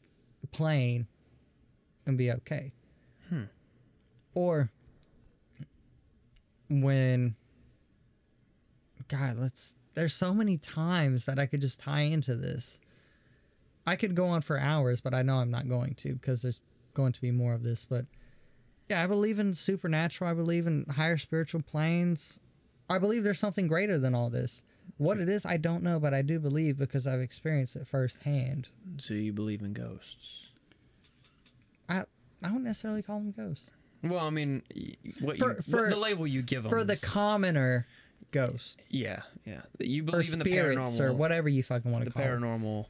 plane and be okay. Hmm. Or when God, let's there's so many times that I could just tie into this. I could go on for hours, but I know I'm not going to because there's going to be more of this. But yeah, I believe in supernatural. I believe in higher spiritual planes. I believe there's something greater than all this. What it is, I don't know, but I do believe because I've experienced it firsthand. So you believe in ghosts? I I don't necessarily call them ghosts. Well, I mean, what For- you, for- what the label you give them For the is- commoner, ghost yeah, yeah. You believe in the spirits paranormal, or whatever you fucking want to call it. paranormal,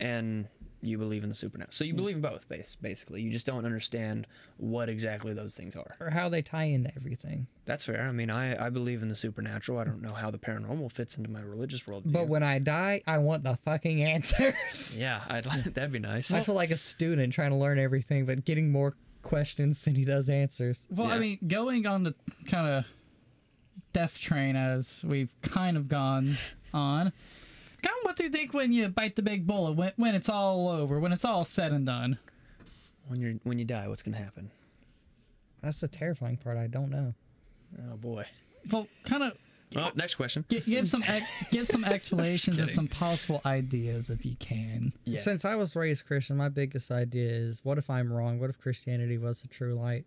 and you believe in the supernatural. So you Mm. believe in both, base basically. You just don't understand what exactly those things are. or how they tie into everything. That's fair. I mean, I I believe in the supernatural. I don't know how the paranormal fits into my religious world. But when I die, I want the fucking answers. <laughs> yeah, I'd like <laughs> that'd be nice. I feel like a student trying to learn everything, but getting more questions than he does answers. Well, I Yeah. mean, going on the kind of death train as we've kind of gone on. Kind of what do you think when you bite the big bullet when, when it's all over, when it's all said and done? when you when you die, what's gonna happen? That's the terrifying part. I don't know. Oh boy. Well, kind of oh, Well, next question. give, give some ex- give some explanations of some possible ideas if you can. Yeah. Since I was raised Christian, my biggest idea is what if I'm wrong? What if Christianity was the true light?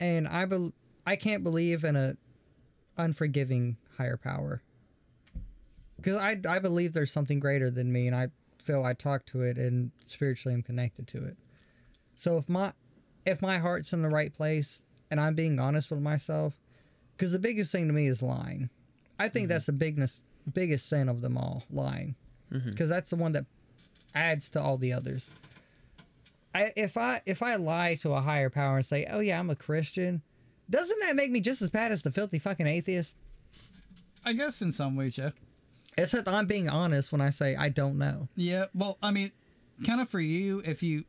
And I bel I can't believe in a unforgiving higher power. Because I, I believe there's something greater than me, and I feel I talk to it and spiritually I'm connected to it. So if my if my heart's in the right place and I'm being honest with myself, because the biggest thing to me is lying. I think mm-hmm. that's the biggest biggest sin of them all, lying mm-hmm. because that's the one that adds to all the others. I, if I if I lie to a higher power and say, "Oh yeah, I'm a Christian," doesn't that make me just as bad as the filthy fucking atheist? I guess in some ways, yeah. Except I'm being honest when I say I don't know. Yeah, well, I mean, kind of for you, if you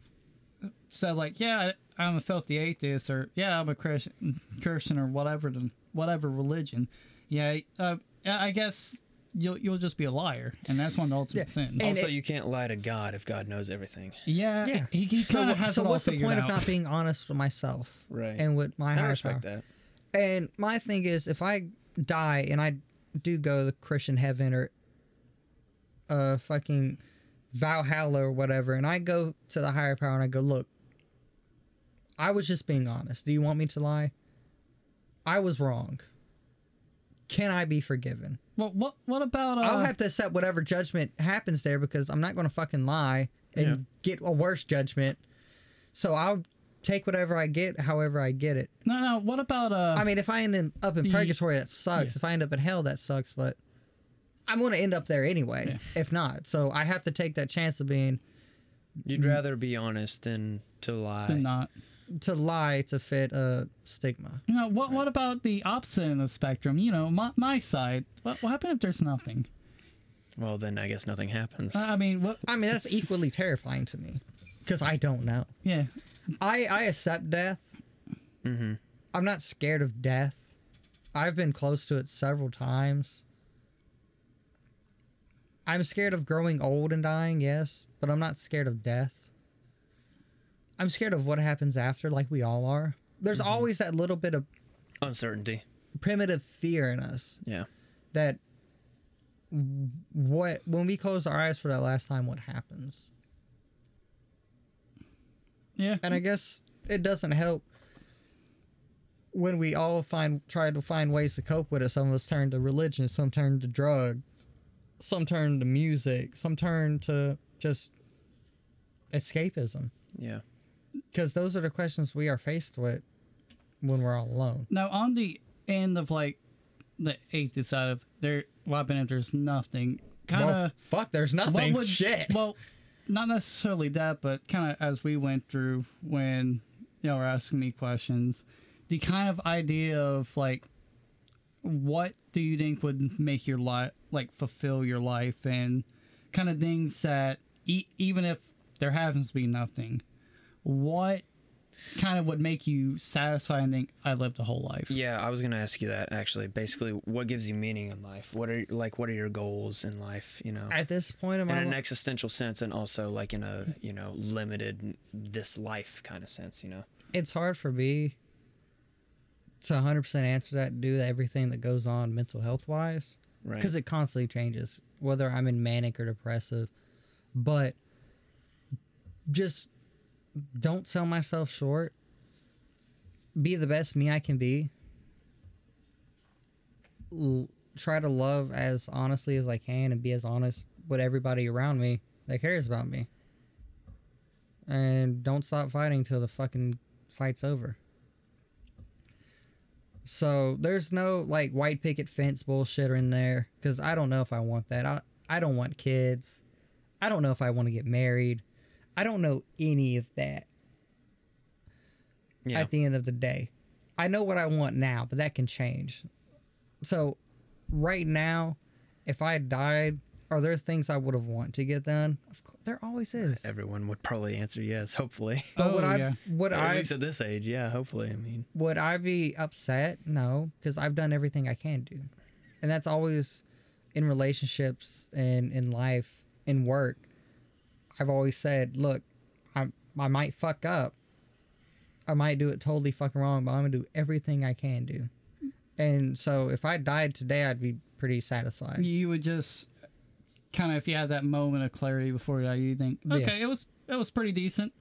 said like, "Yeah, I- I'm a filthy atheist," or "Yeah, I'm a Christian, Christian," or whatever, the, whatever religion, yeah, uh, I guess you'll you'll just be a liar, and that's one of the ultimate Yeah, sins. and- also, it- you can't lie to God if God knows everything. yeah, Yeah. he, he so kind of has so it all what's the point out. of not being honest with myself Right. and with my I higher respect power? that. And my thing is, if I die and I do go to Christian heaven or uh fucking Valhalla or whatever, and I go to the higher power and I go, look, I was just being honest. Do you want me to lie? I was wrong. Can I be forgiven? well, what what about? Uh, I'll have to accept whatever judgment happens there because I'm not going to fucking lie and Yeah. get a worse judgment. So I'll take whatever I get, however I get it. no, no. What about? Uh, I mean, if I end in- up in The- purgatory, that sucks. yeah. If I end up in hell, that sucks. But I'm going to end up there anyway. If not, so I have to take that chance of being You'd rather be honest than to lie. than not. to lie to fit a stigma. You know, what what about the opposite end of the spectrum? You know, my my side. What what happened if there's nothing? Well, then I guess nothing happens. I mean, what? I mean, that's equally terrifying to me because I don't know. Yeah, I I accept death. mm-hmm. I'm not scared of death. I've been close to it several times. I'm scared of growing old and dying, yes, but I'm not scared of death. I'm scared of what happens after, like we all are. There's always that little bit of Uncertainty. primitive fear in us Yeah. that what when we close our eyes for that last time, what happens? Yeah. And I guess it doesn't help when we all find try to find ways to cope with it. Some of us turn to religion, some turn to drugs, some turn to music, some turn to just escapism. Yeah. Because those are the questions we are faced with when we're all alone. Now, on the end of like the atheist side of there, well, I've been if there's nothing. Kind of. Well, fuck, there's nothing. would, Shit. Well, not necessarily that, but kind of as we went through when know were asking me questions, the kind of idea of like, what do you think would make your life like fulfill your life and kind of things that e- even if there happens to be nothing, what kind of would make you satisfied and think I lived a whole life? Yeah, I was gonna ask you that actually. Basically, what gives you meaning in life? What are like what are your goals in life? You know, At this point in in an life, existential sense, and also like in a you know limited this life kind of sense. You know. it's hard for me to 100% answer that Do everything that goes on mental health wise. Right. because it constantly changes whether i'm in manic or depressive but just don't sell myself short be the best me i can be L- try to love as honestly as i can and be as honest with everybody around me that cares about me and don't stop fighting till the fucking fight's over so there's no like white picket fence bullshit in there because I don't know if I want that. I I don't want kids. I don't know if I want to get married. I don't know any of that yeah. at the end of the day. I know what I want now, but that can change. So right now, if I died, are there things I would have want to get done? Of course, there always uh, is. Everyone would probably answer yes. Hopefully. <laughs> But would Oh, I yeah. would at I least at this age, yeah. Hopefully, I mean. would I be upset? No, because I've done everything I can do, and that's always in relationships and in life, in work. I've always said, look, I I might fuck up, I might do it totally fucking wrong, but I'm gonna do everything I can do. And so, if I died today, I'd be pretty satisfied. you would just kind of if you had that moment of clarity before that you think Yeah. okay it was it was pretty decent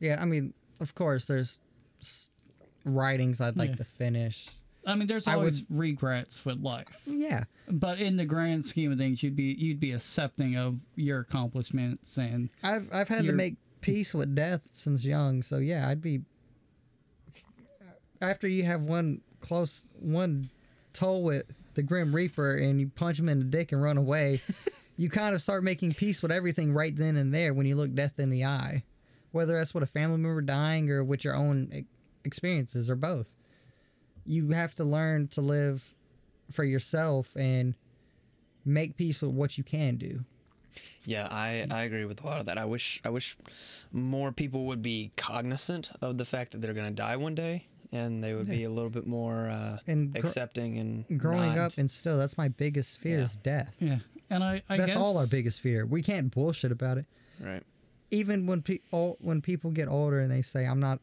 Yeah, I mean, of course, there's writings I'd like Yeah. to finish. I mean there's I would- always regrets with life Yeah, but in the grand scheme of things you'd be you'd be accepting of your accomplishments and I've I've had to make peace with death since young, so yeah, I'd be. After you have one close one toll with the Grim Reaper and you punch him in the dick and run away, <laughs> you kind of start making peace with everything right then and there when you look death in the eye, whether that's with a family member dying or with your own experiences or both. You have to learn to live for yourself and make peace with what you can do. Yeah, I, I agree with a lot of that. I wish I wish more people would be cognizant of the fact that they're gonna die one day, and they would be a little bit more uh, And gr- accepting and growing not- up and still that's my biggest fear Yeah. is death yeah and i, I that's guess all our biggest fear we can't bullshit about it right. even when people when people get older and they say i'm not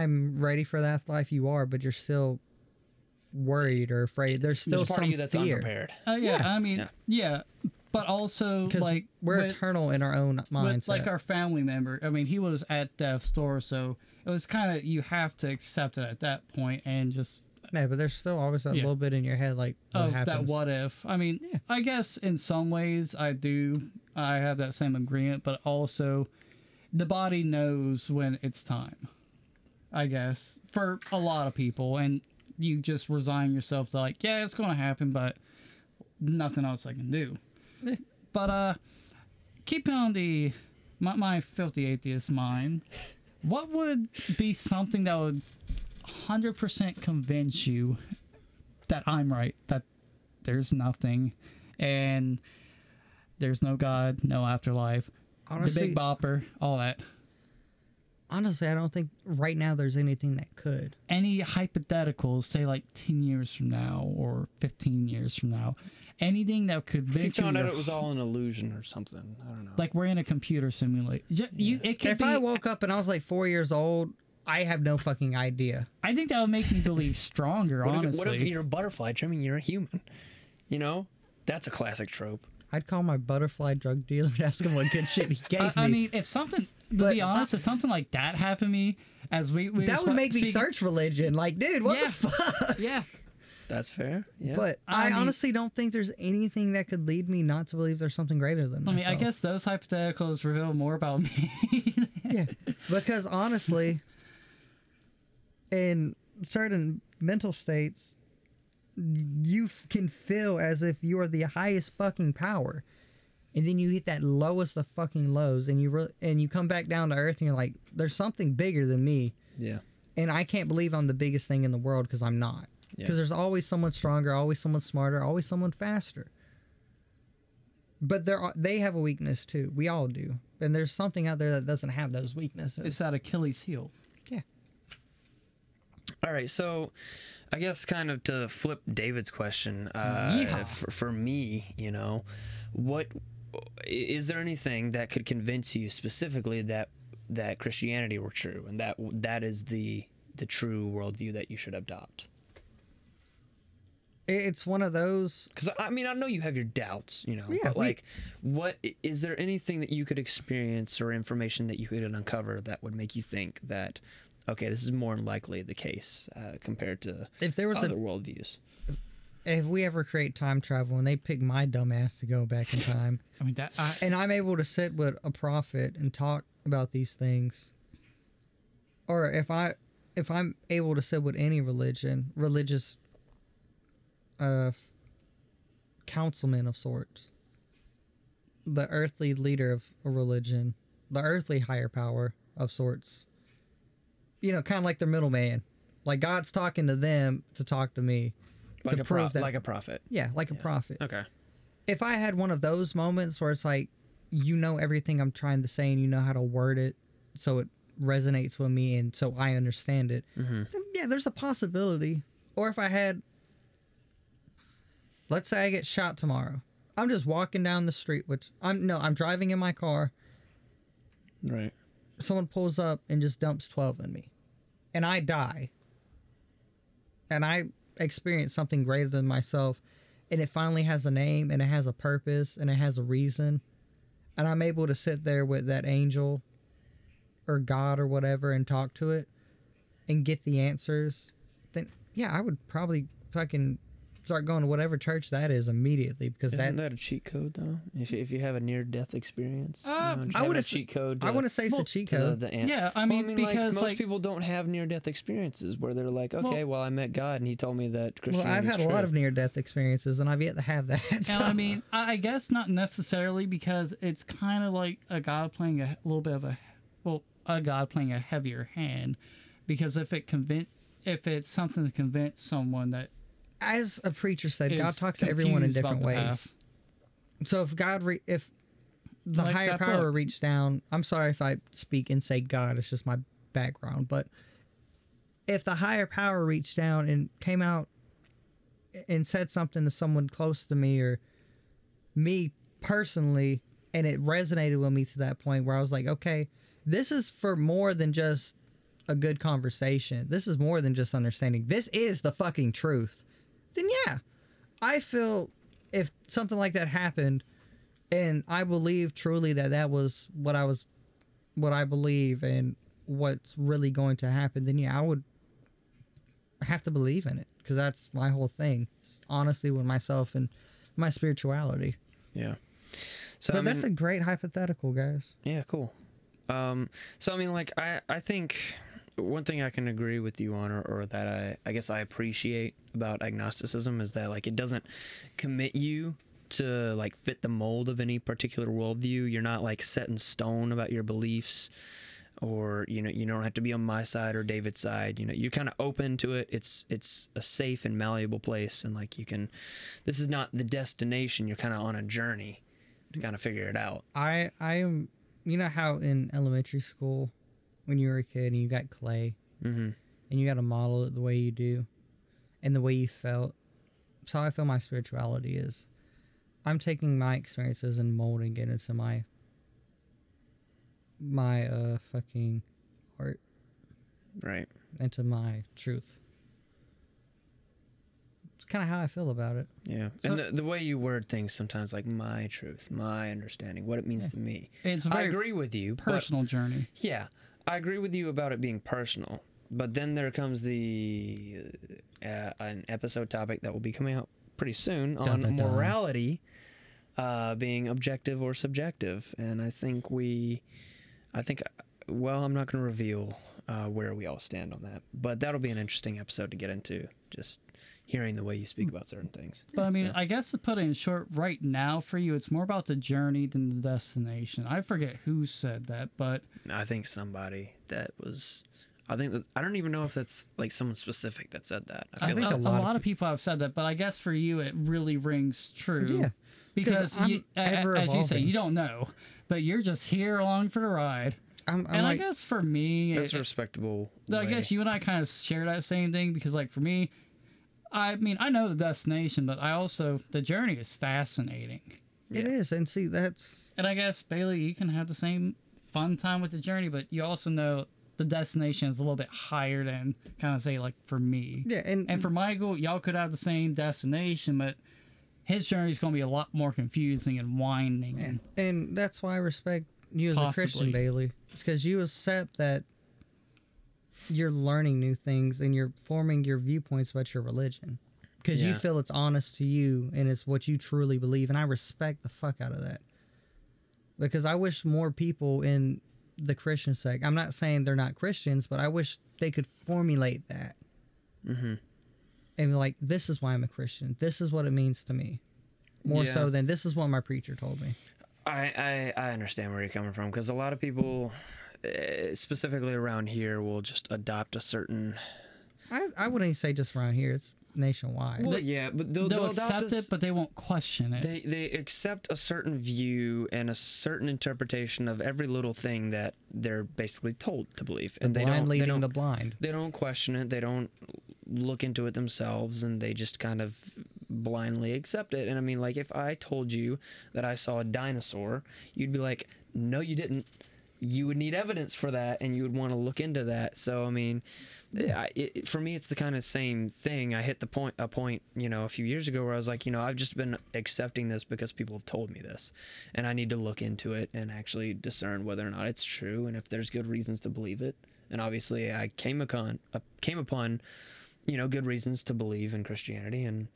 i'm ready for that life you are but you're still worried or afraid there's still There's part some of you that's fear unprepared. uh, yeah, Yeah. i mean Yeah. yeah, but also like we're with- eternal in our own minds. like our family member i mean he was at death's door so it was kind of you have to accept it at that point and just Yeah, but there's still always that Yeah. little bit in your head like what of happens that what if i mean Yeah. i guess in some ways i do i have that same agreement but also the body knows when it's time i guess for a lot of people and you just resign yourself to like yeah it's going to happen but nothing else i can do. But uh keeping on the my, my filthy atheist mind. What would be something that would 100% convince you that i'm right that there's nothing and there's no god no afterlife the big bopper all that honestly i don't think right now there's anything that could any hypotheticals say like 10 years from now or 15 years from now anything that could If you found out it was all an illusion or something, I don't know. like we're in a computer simulation you it could if be i woke up and i was like four years old i have no fucking idea i think that would make me believe stronger <laughs> what, if, honestly what if you're a butterfly dreaming you're a human? You know, that's a classic trope. I'd call my butterfly drug dealer and ask him what good shit he gave I, me. I mean, if something, to be honest, if something like that happened to me, as we, we that was would make me speaking- search religion. Like, dude, what Yeah. the fuck? Yeah, That's fair. Yeah. But I I, mean- honestly don't think there's anything that could lead me not to believe there's something greater than that. I mean, I guess those hypotheticals reveal more about me. <laughs> yeah, because honestly, in certain mental states, you f- can feel as if you are the highest fucking power, and then you hit that lowest of fucking lows, and you re- and you come back down to earth, and you're like, "There's something bigger than me." yeah. and I can't believe I'm the biggest thing in the world because I'm not. Yeah. Because there's always someone stronger, always someone smarter, always someone faster. But there are, they have a weakness too. We all do. And there's something out there that doesn't have those weaknesses. it's that Achilles heel. yeah. All right, so I guess kind of to flip David's question, uh, for, for me, you know, what is there anything that could convince you specifically that that Christianity were true and that that is the the true worldview that you should adopt? It's one of those. Because I mean, I know you have your doubts, you know, Yeah, but we- like, what is there anything that you could experience or information that you could uncover that would make you think that, okay, this is more likely the case uh, compared to If there was other a, worldviews? If we ever create time travel and they pick my dumb ass to go back in time, <laughs> I mean, that I, and I'm able to sit with a prophet and talk about these things, or if I if I'm able to sit with any religion, religious uh councilman of sorts, the earthly leader of a religion, the earthly higher power of sorts, you know, kind of like the middleman. Like God's talking to them to talk to me Like to a pro- that. like a prophet. yeah, like a prophet Okay. if I had one of those moments where it's like, you know everything I'm trying to say and you know how to word it so it resonates with me and so I understand it, mm-hmm. then yeah, there's a possibility. Or if I had, let's say I get shot tomorrow, I'm just walking down the street, which I'm no, I'm driving in my car. Right. Someone pulls up and just dumps 12 in me, and I die. And I experience something greater than myself, and it finally has a name and it has a purpose and it has a reason. And I'm able to sit there with that angel or God or whatever and talk to it and get the answers. Then, yeah, I would probably fucking start going to whatever church that is immediately because Isn't that. that a cheat code though? If, if you have a near death experience, Uh, you know, I have would a s- cheat code. I want to say it's well, a cheat code. the an- Yeah, I Well, mean, like, because, most like- people don't have near death experiences where they're like, okay, well, I met God and He told me that well, I've had a lot of near death experiences and I've yet to have that. <laughs> so- And I mean, I I guess not necessarily because it's kind of like a god playing a little bit of a, well, a god playing a heavier hand, because if it convince, if it's something to convince someone that as a preacher said, God talks to everyone in different ways. path. So if God, re- if the Like higher power book. reached down, I'm sorry if I speak and say God, it's just my background, but if the higher power reached down and came out and said something to someone close to me or me personally, and it resonated with me to that point where I was like, okay, this is for more than just a good conversation. This is more than just understanding. This is the fucking truth. Then yeah, I feel if something like that happened, and I believe truly that that was what I was, what I believe, and what's really going to happen, then yeah, I would have to believe in it because that's my whole thing. Honestly with myself and my spirituality. Yeah. So but I mean, that's a great hypothetical, guys. Yeah, cool. Um, so I mean, like, I I think one thing I can agree with you on, or, or that I I guess I appreciate about agnosticism is that like it doesn't commit you to like fit the mold of any particular worldview. You're not like set in stone about your beliefs, or you know you don't have to be on my side or David's side. You know you're kind of open to it. It's it's a safe and malleable place, and like you can. This is not the destination. You're kind of on a journey to kind of figure it out. I I am. You know how in elementary school, when you were a kid and you got clay, Mm-hmm. and you got to model it the way you do, and the way you felt. So I feel my spirituality is. I'm taking my experiences and molding it into my. My uh fucking art Right. into my truth. It's kind of how I feel about it. Yeah, So- and the, the way you word things sometimes, like my truth, my understanding, what it means to me. it's a I very agree with you. but- personal journey. yeah, I agree with you about it being personal. But then there comes the uh, an episode topic that will be coming out pretty soon Dun, on dun, dun. morality uh, being objective or subjective, and I think we, I think, well, I'm not going to reveal uh, where we all stand on that, but that'll be an interesting episode to get into. Just hearing the way you speak mm. about certain things. But I mean, So- I guess to put it in short, right now for you, it's more about the journey than the destination. I forget who said that, but I think somebody that was. I think that, I don't even know if that's like someone specific that said that. I feel think like a, lot, of people have said that. But I guess for you, it really rings true. Yeah. because you, a- a- ever as you say, you don't know, but you're just here along for the ride. I'm, I'm and like, I guess for me, that's it- a respectable. I way. guess you and I kind of share that same thing because, like, for me, I mean, I know the destination, but I also the journey is fascinating. it is, and see that's And I guess Bailey, you can have the same fun time with the journey, but you also know the destination is a little bit higher than kind of say like for me. yeah, and And for Michael, y'all could have the same destination, but his journey is going to be a lot more confusing and winding. And and that's why I respect you as a Christian, Bailey. It's because you accept that you're learning new things and you're forming your viewpoints about your religion because you feel it's honest to you and it's what you truly believe, and I respect the fuck out of that. Because I wish more people in the Christian sect. I'm not saying they're not Christians, but I wish they could formulate that Mhm. and be like, "This is why I'm a Christian. This is what it means to me." More Yeah. so than this is what my preacher told me. I, I I understand where you're coming from because a lot of people, uh, specifically around here, will just adopt a certain. I, I wouldn't say just around here. It's nationwide. Well, yeah, but they'll, they'll, they'll adopt accept a it, but they won't question it. they they accept a certain view and a certain interpretation of every little thing that they're basically told to believe, the and they blind don't they don't the blind. they don't question it. They don't look into it themselves, and they just kind of blindly accept it. And I mean, like if I told you that I saw a dinosaur, you'd be like, "No, you didn't." You would need evidence for that, and you would want to look into that. So I mean, it, it- for me, it's the kind of same thing. I hit the point a point, you know, a few years ago where I was like, you know, I've just been accepting this because people have told me this, and I need to look into it and actually discern whether or not it's true and if there's good reasons to believe it. And obviously, I came upon uh, came upon, you know, good reasons to believe in Christianity, and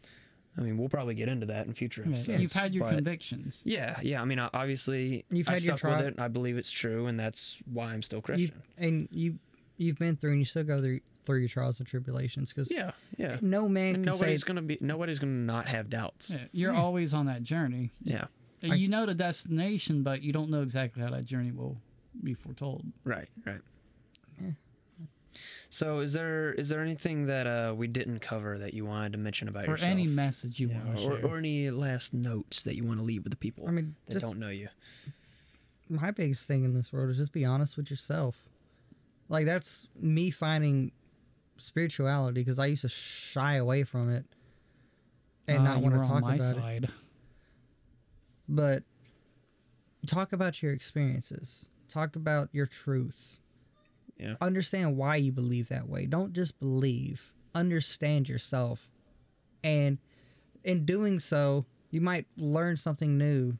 I mean, we'll probably get into that in future I episodes. You've had your but- convictions. yeah, yeah. I mean, I- obviously, You've I had your stuck with tri- it. I believe it's true, and that's why I'm still You Christian. and you you've been through and you still go through through your trials and tribulations because yeah, yeah. no man And can say nobody's gonna be nobody's gonna not have doubts. Yeah, you're always on that journey. Yeah. I- you know the destination, but you don't know exactly how that journey will be foretold. Right, right. So is there is there anything that uh, we didn't cover that you wanted to mention about Or yourself? any message you Yeah, want to or, share. or any last notes that you want to leave with the people I mean, that just don't know you. my biggest thing in this world is just be honest with yourself. Like that's me finding spirituality because I used to shy away from it and Ah, not want were to on talk my about it. But talk about your experiences. Talk about your truths. Yeah. Understand why you believe that way. Don't just believe. Understand yourself. And in doing so, you might learn something new.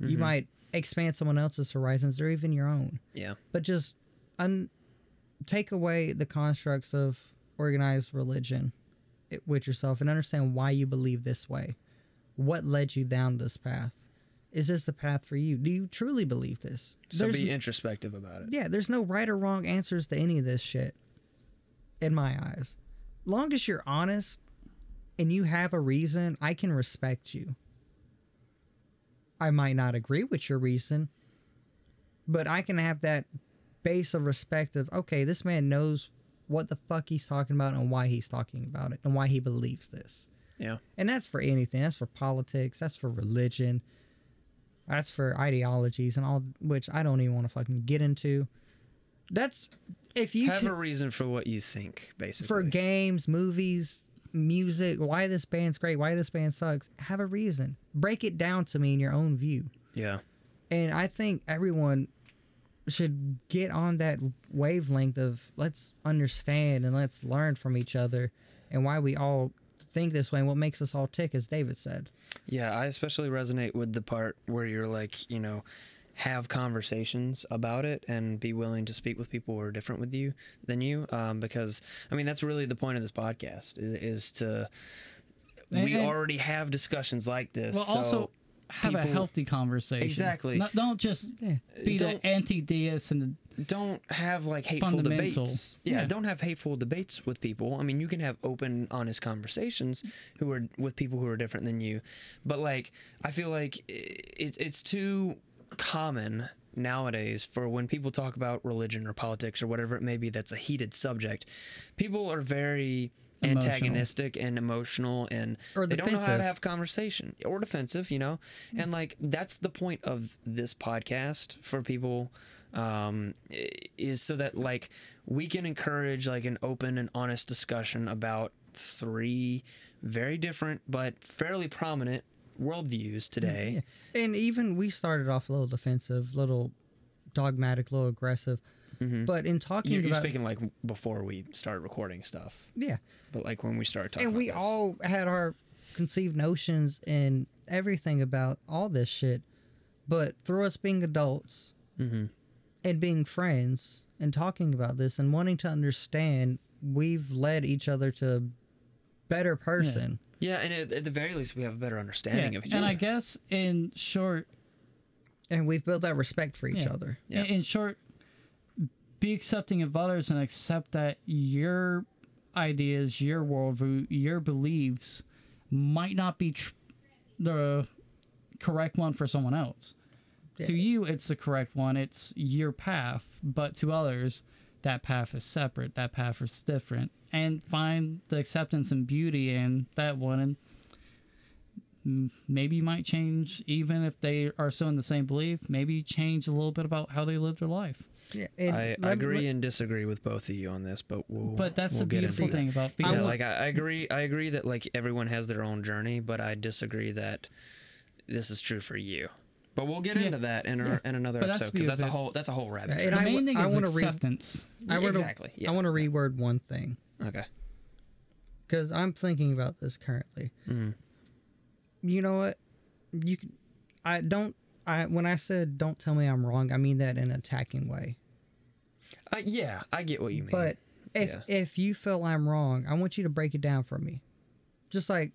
You Mhm. might expand someone else's horizons or even your own. Yeah. But just un- take away the constructs of organized religion with yourself and understand why you believe this way. What led you down this path? Is this the path for you? Do you truly believe this? So There's be introspective about it. yeah, there's no right or wrong answers to any of this shit in my eyes. Long as you're honest and you have a reason, I can respect you. I might not agree with your reason, but I can have that base of respect of okay, this man knows what the fuck he's talking about and why he's talking about it and why he believes this. Yeah. And that's for anything. That's for politics. That's for religion. That's for ideologies and all, which I don't even want to fucking get into. That's if you Have t- a reason for what you think, basically. for games, movies, music, why this band's great, why this band sucks. Have a reason. Break it down to me in your own view. yeah. And I think everyone should get on that wavelength of let's understand and let's learn from each other and why we all think this way and what makes us all tick, as David said. Yeah, I especially resonate with the part where you're like, you know, have conversations about it and be willing to speak with people who are different with you than you. Um, because I mean, that's really the point of this podcast is, is to. we already have discussions like this. Well, so also have a healthy conversation. Exactly. Not, don't just be Don't- the anti-deist and don't have like hateful debates. Yeah, Yeah. don't have hateful debates with people. I mean, you can have open, honest conversations who are with people who are different than you, but like I feel like it's it's too common nowadays for when people talk about religion or politics or whatever it may be that's a heated subject. People are very Emotional. antagonistic and emotional and Or they don't know how to have conversation or defensive you know mm. and like that's the point of this podcast for people um is so that like we can encourage like an open and honest discussion about three very different but fairly prominent worldviews today And even we started off a little defensive, little dogmatic, a little aggressive. But in talking you're, you're about speaking like before we started recording stuff yeah, but like when we started talking and we this. all had our conceived notions and everything about all this shit. But through us being adults Mm-hmm. And being friends and talking about this and wanting to understand, we've led each other to a better person. yeah and at, at the very least we have a better understanding yeah. of each and other And I guess in short, And we've built that respect for each Yeah. other. Yeah. in, in short, be accepting of others and accept that your ideas, your worldview, your beliefs might not be tr- the correct one for someone else. To you, it's the correct one. It's your path, but to others, that path is separate. That path is different, and find the acceptance and beauty in that one. And maybe you might change, even if they are still in the same belief. Maybe change a little bit about how they live their life. Yeah, and I, I agree let- and disagree with both of you on this, but we'll. But that's we'll the get beautiful into that. thing about Yeah, because like I, I agree. I agree that like everyone has their own journey, but I disagree that this is true for you. But we'll get Yeah. into that in, our, in another But episode because that's a whole that's a whole rabbit Yeah, and the I main w- thing I is wanna read- acceptance. I exactly. Yeah. I want to reword one thing okay. because I'm thinking about this currently. Mhm. You know what? You can. I don't. I when I said don't tell me I'm wrong, I mean that in an attacking way. Uh, yeah, I get what you mean. But if Yeah. if you feel I'm wrong, I want you to break it down for me. Just like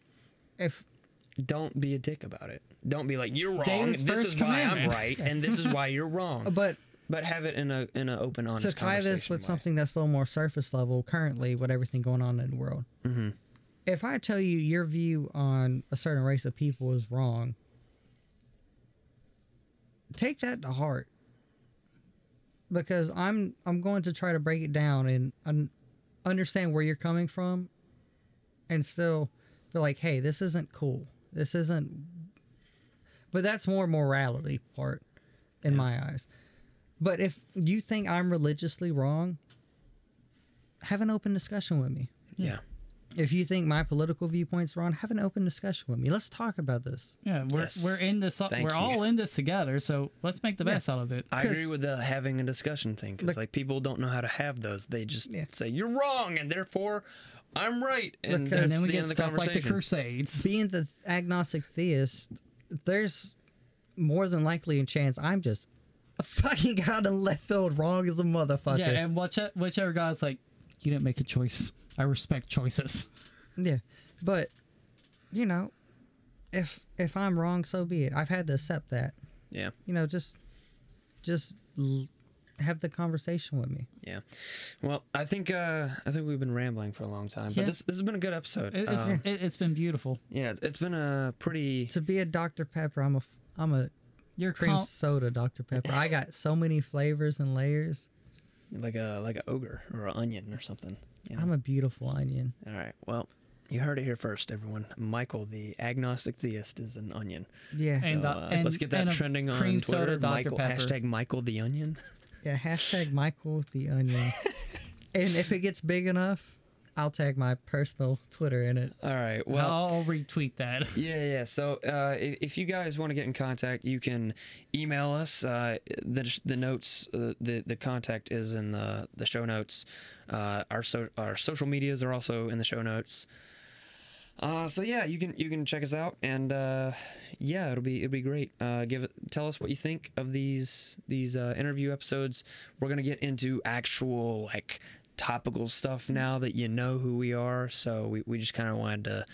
if don't be a dick about it. Don't be like you're wrong. David's this first is why I'm right, and this is why you're wrong. <laughs> but But have it in a in an open, honest to tie this with way. something that's a little more surface level currently with everything going on in the world. Mm-hmm. If I tell you your view on a certain race of people is wrong, take that to heart because I'm I'm going to try to break it down and un- understand where you're coming from and still be like, hey, this isn't cool. This isn't. But that's more morality part in Yeah. my eyes. But if you think I'm religiously wrong, have an open discussion with me. Yeah. If you think my political viewpoint's wrong, have an open discussion with me. Let's talk about this. Yeah, we're Yes. we're in this. Thank we're you. all in this together. So let's make the Yeah. best out of it. I agree with the having a discussion thing because like people don't know how to have those. They just Yeah. say you're wrong and therefore I'm right, and And then we the get end of the stuff like the. Crusades. Being the agnostic theist, there's more than likely a chance I'm just a fucking out in left field wrong as a motherfucker. Yeah, and which, whichever guy's like, you didn't make a choice. I respect choices. Yeah, but you know, if if I'm wrong, so be it. I've had to accept that. yeah, You know, just just l- have the conversation with me. yeah. Well, I think uh, I think we've been rambling for a long time, but Yeah. this this has been a good episode. It, it's, Um, it, it's been beautiful. yeah, it's- it's been a pretty To be a Dr Pepper, I'm a f- I'm a Your cream com- soda Dr Pepper. I got so many flavors and layers. like a like an ogre or an onion or something. You know? I'm a beautiful onion. All right. Well, you heard it here first, everyone. Michael, the agnostic theist, is an onion. Yeah, And, So, uh, uh, and- let's get that and trending on cream Twitter. soda Dr. Michael, Pepper. hashtag Michael the onion. <laughs> yeah. Hashtag Michael the onion. <laughs> and if it gets big enough, I'll tag my personal Twitter in it. All right. Well, I'll retweet that. <laughs> Yeah, yeah. So uh, if, if you guys want to get in contact, you can email us. Uh, the the notes, uh, the the contact is in the the show notes. Uh, our so our social medias are also in the show notes. Uh, so yeah, you can you can check us out, and uh, yeah, it'll be it'll be great. Uh, give it, tell us what you think of these these uh, interview episodes. We're gonna get into actual like topical stuff now that you know who we are. So we, we just kind of wanted to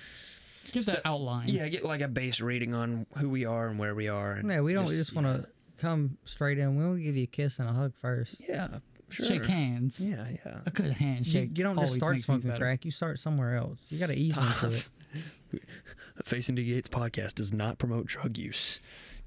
Give So- that outline. yeah get like a base rating on who we are and where we are. And Yeah, we don't just want yeah. to come straight in. We want to give you a kiss and a hug first. Yeah, sure. Shake hands. Yeah, yeah. A good You, handshake. you don't just start smoking crack. You start somewhere else. You got to ease into it. <laughs> Facing the Gates podcast does not promote drug use.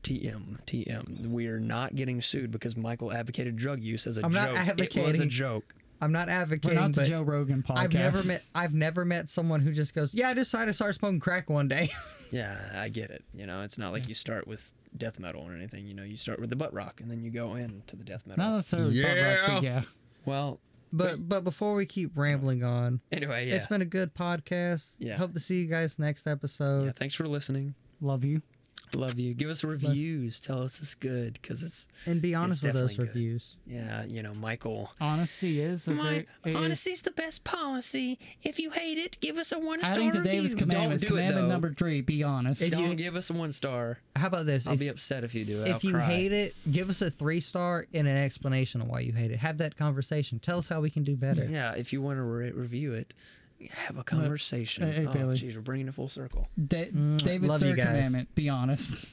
TM, TM. We are not getting sued because Michael advocated drug use as a I'm joke. not It was a joke. I'm not We're advocating, not the but Joe Rogan podcast. I've never met I've never met someone who just goes, "Yeah, I decided to start smoking crack one day." <laughs> Yeah, I get it. You know, it's not like you start with death metal or anything. You know, you start with the butt rock and then you go into the death metal. Not necessarily butt rock, but yeah. Well, but but before we keep rambling on, anyway, yeah. it's been a good podcast. Yeah. Hope to see you guys next episode. yeah. Thanks for listening. Love you. Love you. Give us reviews. Tell us it's good because it's And be honest with those definitely good. reviews. yeah. You know, Michael. Honesty is the My great. is- honesty's the best policy. If you hate it, give us a one star Adding to review. David's commandments, Don't do it, commandment though. number three: be honest. If Don't you- give us a one star. How about this? I'll if be upset if you do it. if I'll you cry. hate it, give us a three star and an explanation of why you hate it. Have that conversation. Tell us how we can do better. Yeah, if you want to re- review it, have a conversation. hey, oh, Bailey. jeez, we're bringing it full circle. Da- Mm, love you third commandment: be honest.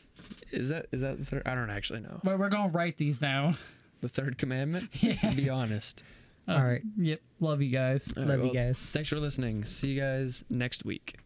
Is that is that the third? I don't actually know. But we're gonna write these down. The third commandment <laughs> is to be honest. Uh, All right. Yep. Love you guys. All right, Love you well, guys. Thanks for listening. See you guys next week.